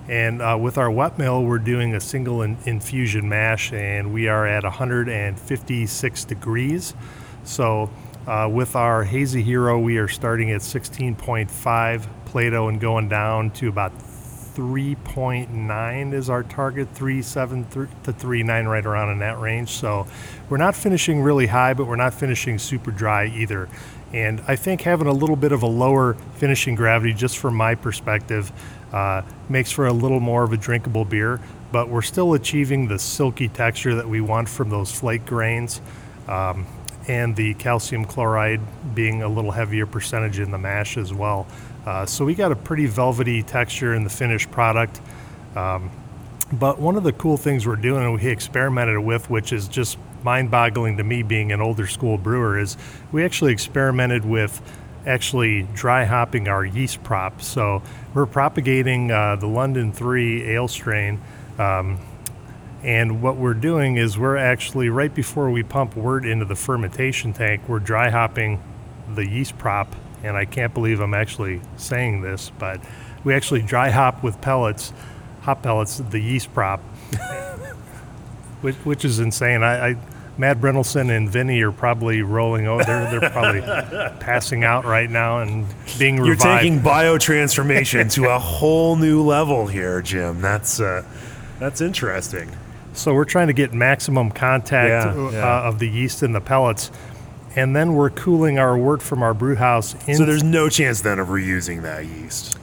And uh, with our wet mill, we're doing a single in- infusion mash, and we are at 156 degrees. So uh, with our Hazy Hero, we are starting at 16.5 Plato and going down to about 3.9 is our target, 3.7 th- to 3.9, right around in that range. So we're not finishing really high, but we're not finishing super dry either. And I think having a little bit of a lower finishing gravity, just from my perspective, uh, makes for a little more of a drinkable beer. But we're still achieving the silky texture that we want from those flake grains. Um, and the calcium chloride being a little heavier percentage in the mash as well. Uh, so we got a pretty velvety texture in the finished product. Um, But one of the cool things we're doing, and we experimented with, which is just mind boggling to me being an older school brewer, is we actually experimented with actually dry hopping our yeast prop. So we're propagating uh, the London 3 ale strain. Um, and what we're doing is we're actually, right before we pump wort into the fermentation tank, we're dry hopping the yeast prop. And I can't believe I'm actually saying this, but we actually dry hop with pellets, hop pellets, the yeast prop, which, which is insane. I, I Matt Brynildson and Vinny are probably rolling over. They're, they're probably passing out right now and being revived. You're taking biotransformation to a whole new level here, Jim. That's uh, that's interesting. So we're trying to get maximum contact Yeah, uh, of the yeast in the pellets, and then we're cooling our wort from our brew house. In, So there's no chance then of reusing that yeast.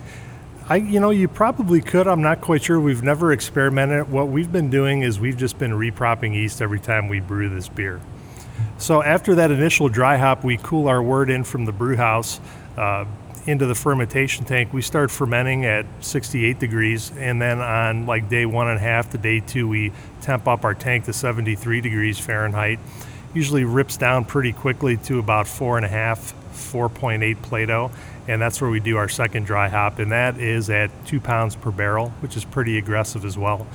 I, you know, you probably could. I'm not quite sure. We've never experimented. What we've been doing is we've just been repropping yeast every time we brew this beer. So after that initial dry hop, we cool our wort in from the brew house uh, into the fermentation tank. We start fermenting at 68 degrees, and then on like day one and a half to day two, we temp up our tank to 73 degrees Fahrenheit. Usually rips down pretty quickly to about four and a half, 4.8 Plato, and that's where we do our second dry hop, and that is at two pounds per barrel, which is pretty aggressive as well.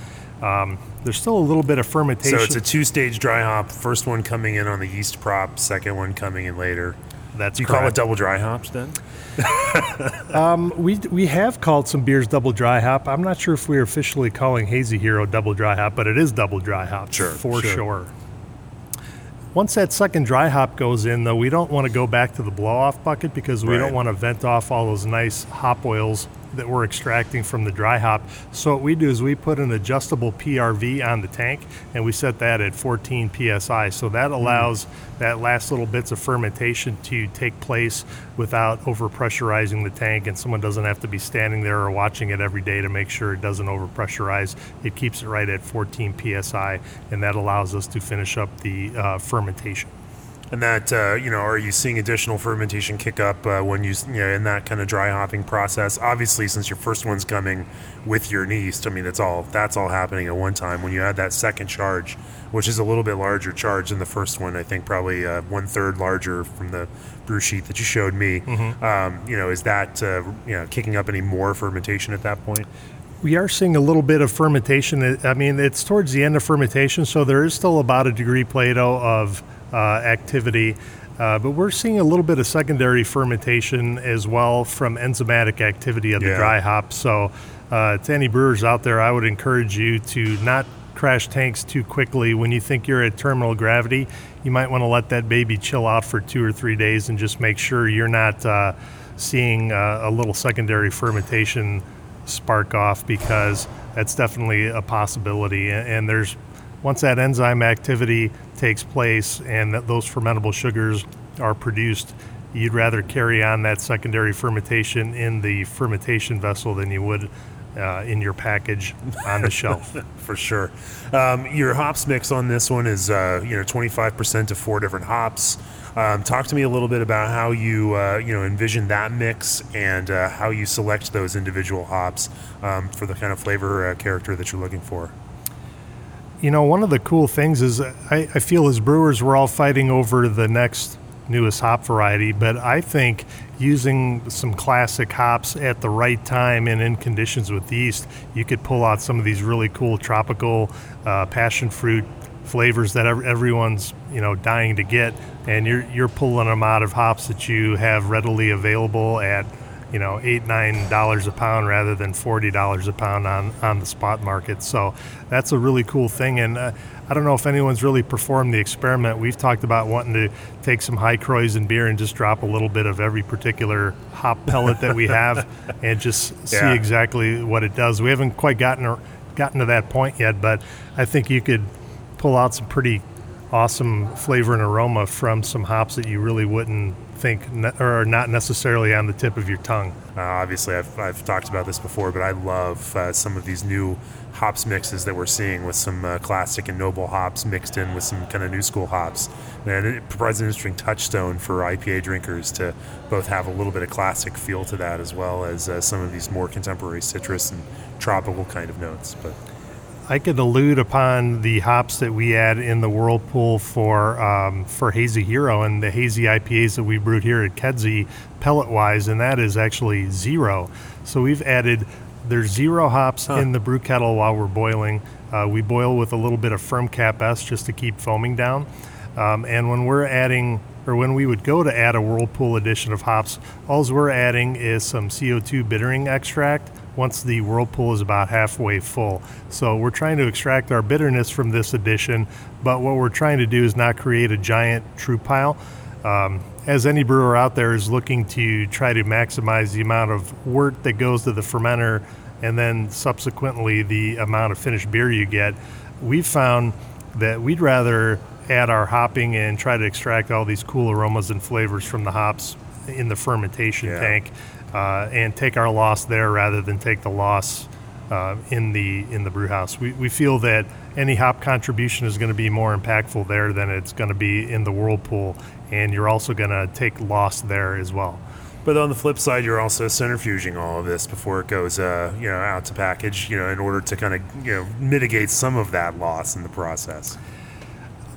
Um, there's still a little bit of fermentation. So it's a two-stage dry hop. First one coming in on the yeast prop. Second one coming in later. that's you call it double dry hops then? We we have called some beers double dry hop. I'm not sure if we're officially calling Hazy Hero double dry hop, but it is double dry hop Sure, for sure. sure. Once that second dry hop goes in, though, we don't want to go back to the blow off bucket because we Right. don't want to vent off all those nice hop oils that we're extracting from the dry hop. So what we do is we put an adjustable PRV on the tank and we set that at 14 psi. So that allows that last little bits of fermentation to take place without overpressurizing the tank, and someone doesn't have to be standing there or watching it every day to make sure it doesn't overpressurize. It keeps it right at 14 psi, and that allows us to finish up the uh, fermentation. And that uh, you know, are you seeing additional fermentation kick up uh, when you you know in that kind of dry hopping process? Obviously, since your first one's coming with your yeast, I mean, it's all that's all happening at one time. When you add that second charge, which is a little bit larger charge than the first one, I think probably uh, one third larger from the brew sheet that you showed me. Um, you know, is that uh, you know kicking up any more fermentation at that point? We are seeing a little bit of fermentation. I mean, it's towards the end of fermentation, so there is still about a degree Plato of activity. Uh, but we're seeing a little bit of secondary fermentation as well from enzymatic activity of the Yeah. dry hop. So, uh, to any brewers out there, I would encourage you to not crash tanks too quickly. When you think you're at terminal gravity, you might want to let that baby chill out for two or three days and just make sure you're not uh, seeing uh, a little secondary fermentation spark off because that's definitely a possibility. And, and there's once that enzyme activity takes place and that those fermentable sugars are produced, you'd rather carry on that secondary fermentation in the fermentation vessel than you would uh, in your package on the shelf. for sure. Um, your hops mix on this one is uh, you know 25% of four different hops. Um, talk to me a little bit about how you uh, you know envision that mix and uh, how you select those individual hops um, for the kind of flavor uh, character that you're looking for. You know, one of the cool things is I, I feel as brewers, we're all fighting over the next newest hop variety, but I think using some classic hops at the right time and in conditions with yeast, you could pull out some of these really cool tropical uh, passion fruit flavors that everyone's you know dying to get, and you're you're pulling them out of hops that you have readily available at you know eight nine dollars a pound rather than forty dollars a pound on on the spot market. So that's a really cool thing, and uh, I don't know if anyone's really performed the experiment. We've talked about wanting to take some high krausen beer and just drop a little bit of every particular hop pellet that we have, and just see Yeah. exactly what it does. We haven't quite gotten gotten to that point yet, but I think you could pull out some pretty awesome flavor and aroma from some hops that you really wouldn't think ne- or are not necessarily on the tip of your tongue. Uh, obviously, I've, I've talked about this before, but I love uh, some of these new hops mixes that we're seeing with some uh, classic and noble hops mixed in with some kind of new school hops. And it provides an interesting touchstone for IPA drinkers to both have a little bit of classic feel to that as well as uh, some of these more contemporary citrus and tropical kind of notes. But I could allude upon the hops that we add in the whirlpool for um, for Hazy Hero and the hazy IPAs that we brewed here at Kedzie, pellet wise, and that is actually zero. So we've added there's zero hops in the brew kettle while we're boiling. Uh, we boil with a little bit of FermCap S just to keep foaming down. Um, and when we're adding, or when we would go to add a whirlpool addition of hops, all we're adding is some CO2 bittering extract once the whirlpool is about halfway full. So we're trying to extract our bitterness from this addition, but what we're trying to do is not create a giant trub pile. Um, as any brewer out there is looking to try to maximize the amount of wort that goes to the fermenter and then subsequently the amount of finished beer you get, we've found that we'd rather add our hopping and try to extract all these cool aromas and flavors from the hops in the fermentation Yeah. tank uh, and take our loss there rather than take the loss uh, in the in the brew house. We, we feel that any hop contribution is going to be more impactful there than it's going to be in the whirlpool, and you're also going to take loss there as well. But on the flip side, you're also centrifuging all of this before it goes, uh, you know, out to package, you know, in order to kind of, you know, mitigate some of that loss in the process.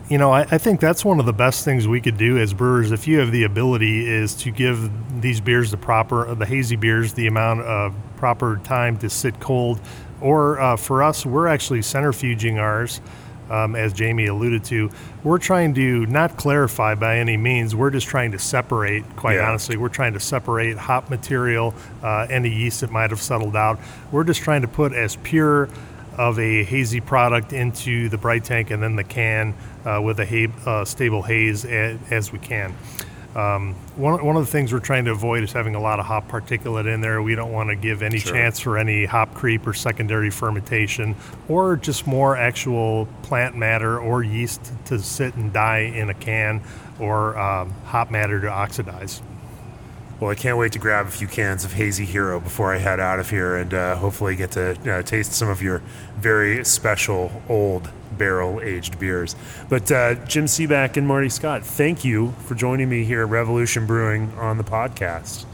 You know, I, I think that's one of the best things we could do as brewers, if you have the ability, is to give these beers the proper, the hazy beers, the amount of proper time to sit cold. Or uh, for us, we're actually centrifuging ours, um, as Jamie alluded to. We're trying to not clarify by any means. We're just trying to separate. Quite Yeah. honestly, we're trying to separate hop material, uh, any yeast that might have settled out. We're just trying to put as pure of a hazy product into the bright tank and then the can uh, with a ha- uh, stable haze a- as we can. Um, one, one of the things we're trying to avoid is having a lot of hop particulate in there. We don't want to give any Sure. chance for any hop creep or secondary fermentation or just more actual plant matter or yeast to sit and die in a can or um, hop matter to oxidize. Well, I can't wait to grab a few cans of Hazy Hero before I head out of here and uh, hopefully get to uh, taste some of your very special old barrel aged beers. But uh, Jim Cibak and Marty Scott, thank you for joining me here at Revolution Brewing on the podcast.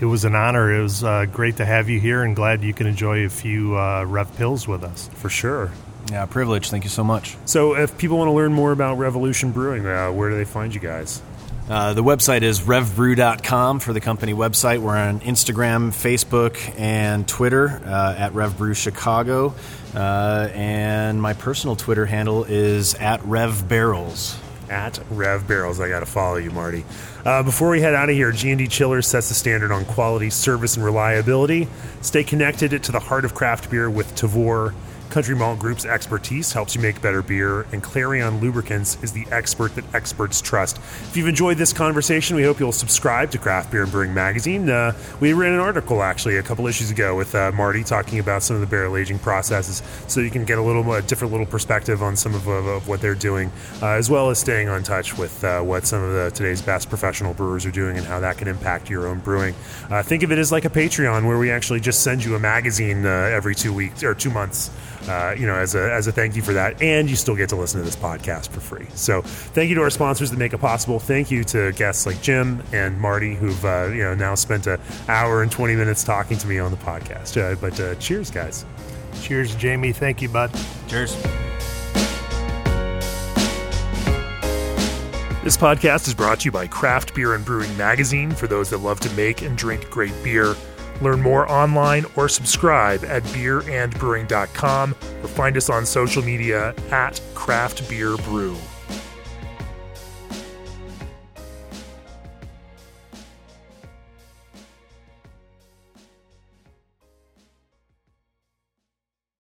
It was an honor. It was uh, great to have you here and glad you can enjoy a few uh, Rev Pils with us. For sure. Yeah, privilege. Thank you so much. So, if people want to learn more about Revolution Brewing, uh, where do they find you guys? Uh, the website is revbrew.com for the company website. We're on Instagram, Facebook, and Twitter uh, at RevBrew Chicago. Uh, and my personal Twitter handle is at RevBarrels. at Rev Barrels. I got to follow you, Marty. Uh, before we head out of here, G&D Chillers sets the standard on quality, service, and reliability. Stay connected to the heart of craft beer with Tavour. Country Malt Group's expertise helps you make better beer, and Clarion Lubricants is the expert that experts trust. If you've enjoyed this conversation, we hope you'll subscribe to Craft Beer and Brewing Magazine. Uh, we ran an article actually a couple issues ago with uh, Marty talking about some of the barrel aging processes, so you can get a little more different little perspective on some of, of, of what they're doing, uh, as well as staying on touch with uh, what some of the today's best professional brewers are doing and how that can impact your own brewing. Uh, think of it as like a Patreon where we actually just send you a magazine uh, every two weeks or two months. Uh, you know, as a, as a thank you for that, and you still get to listen to this podcast for free. So, thank you to our sponsors that make it possible. Thank you to guests like Jim and Marty, who've uh, you know now spent an hour and twenty minutes talking to me on the podcast. Uh, but uh, cheers, guys. Cheers, Jamie. Thank you, bud. Cheers. This podcast is brought to you by Craft Beer and Brewing Magazine for those that love to make and drink great beer. Learn more online or subscribe at beerandbrewing.com or find us on social media at Craft Beer Brew.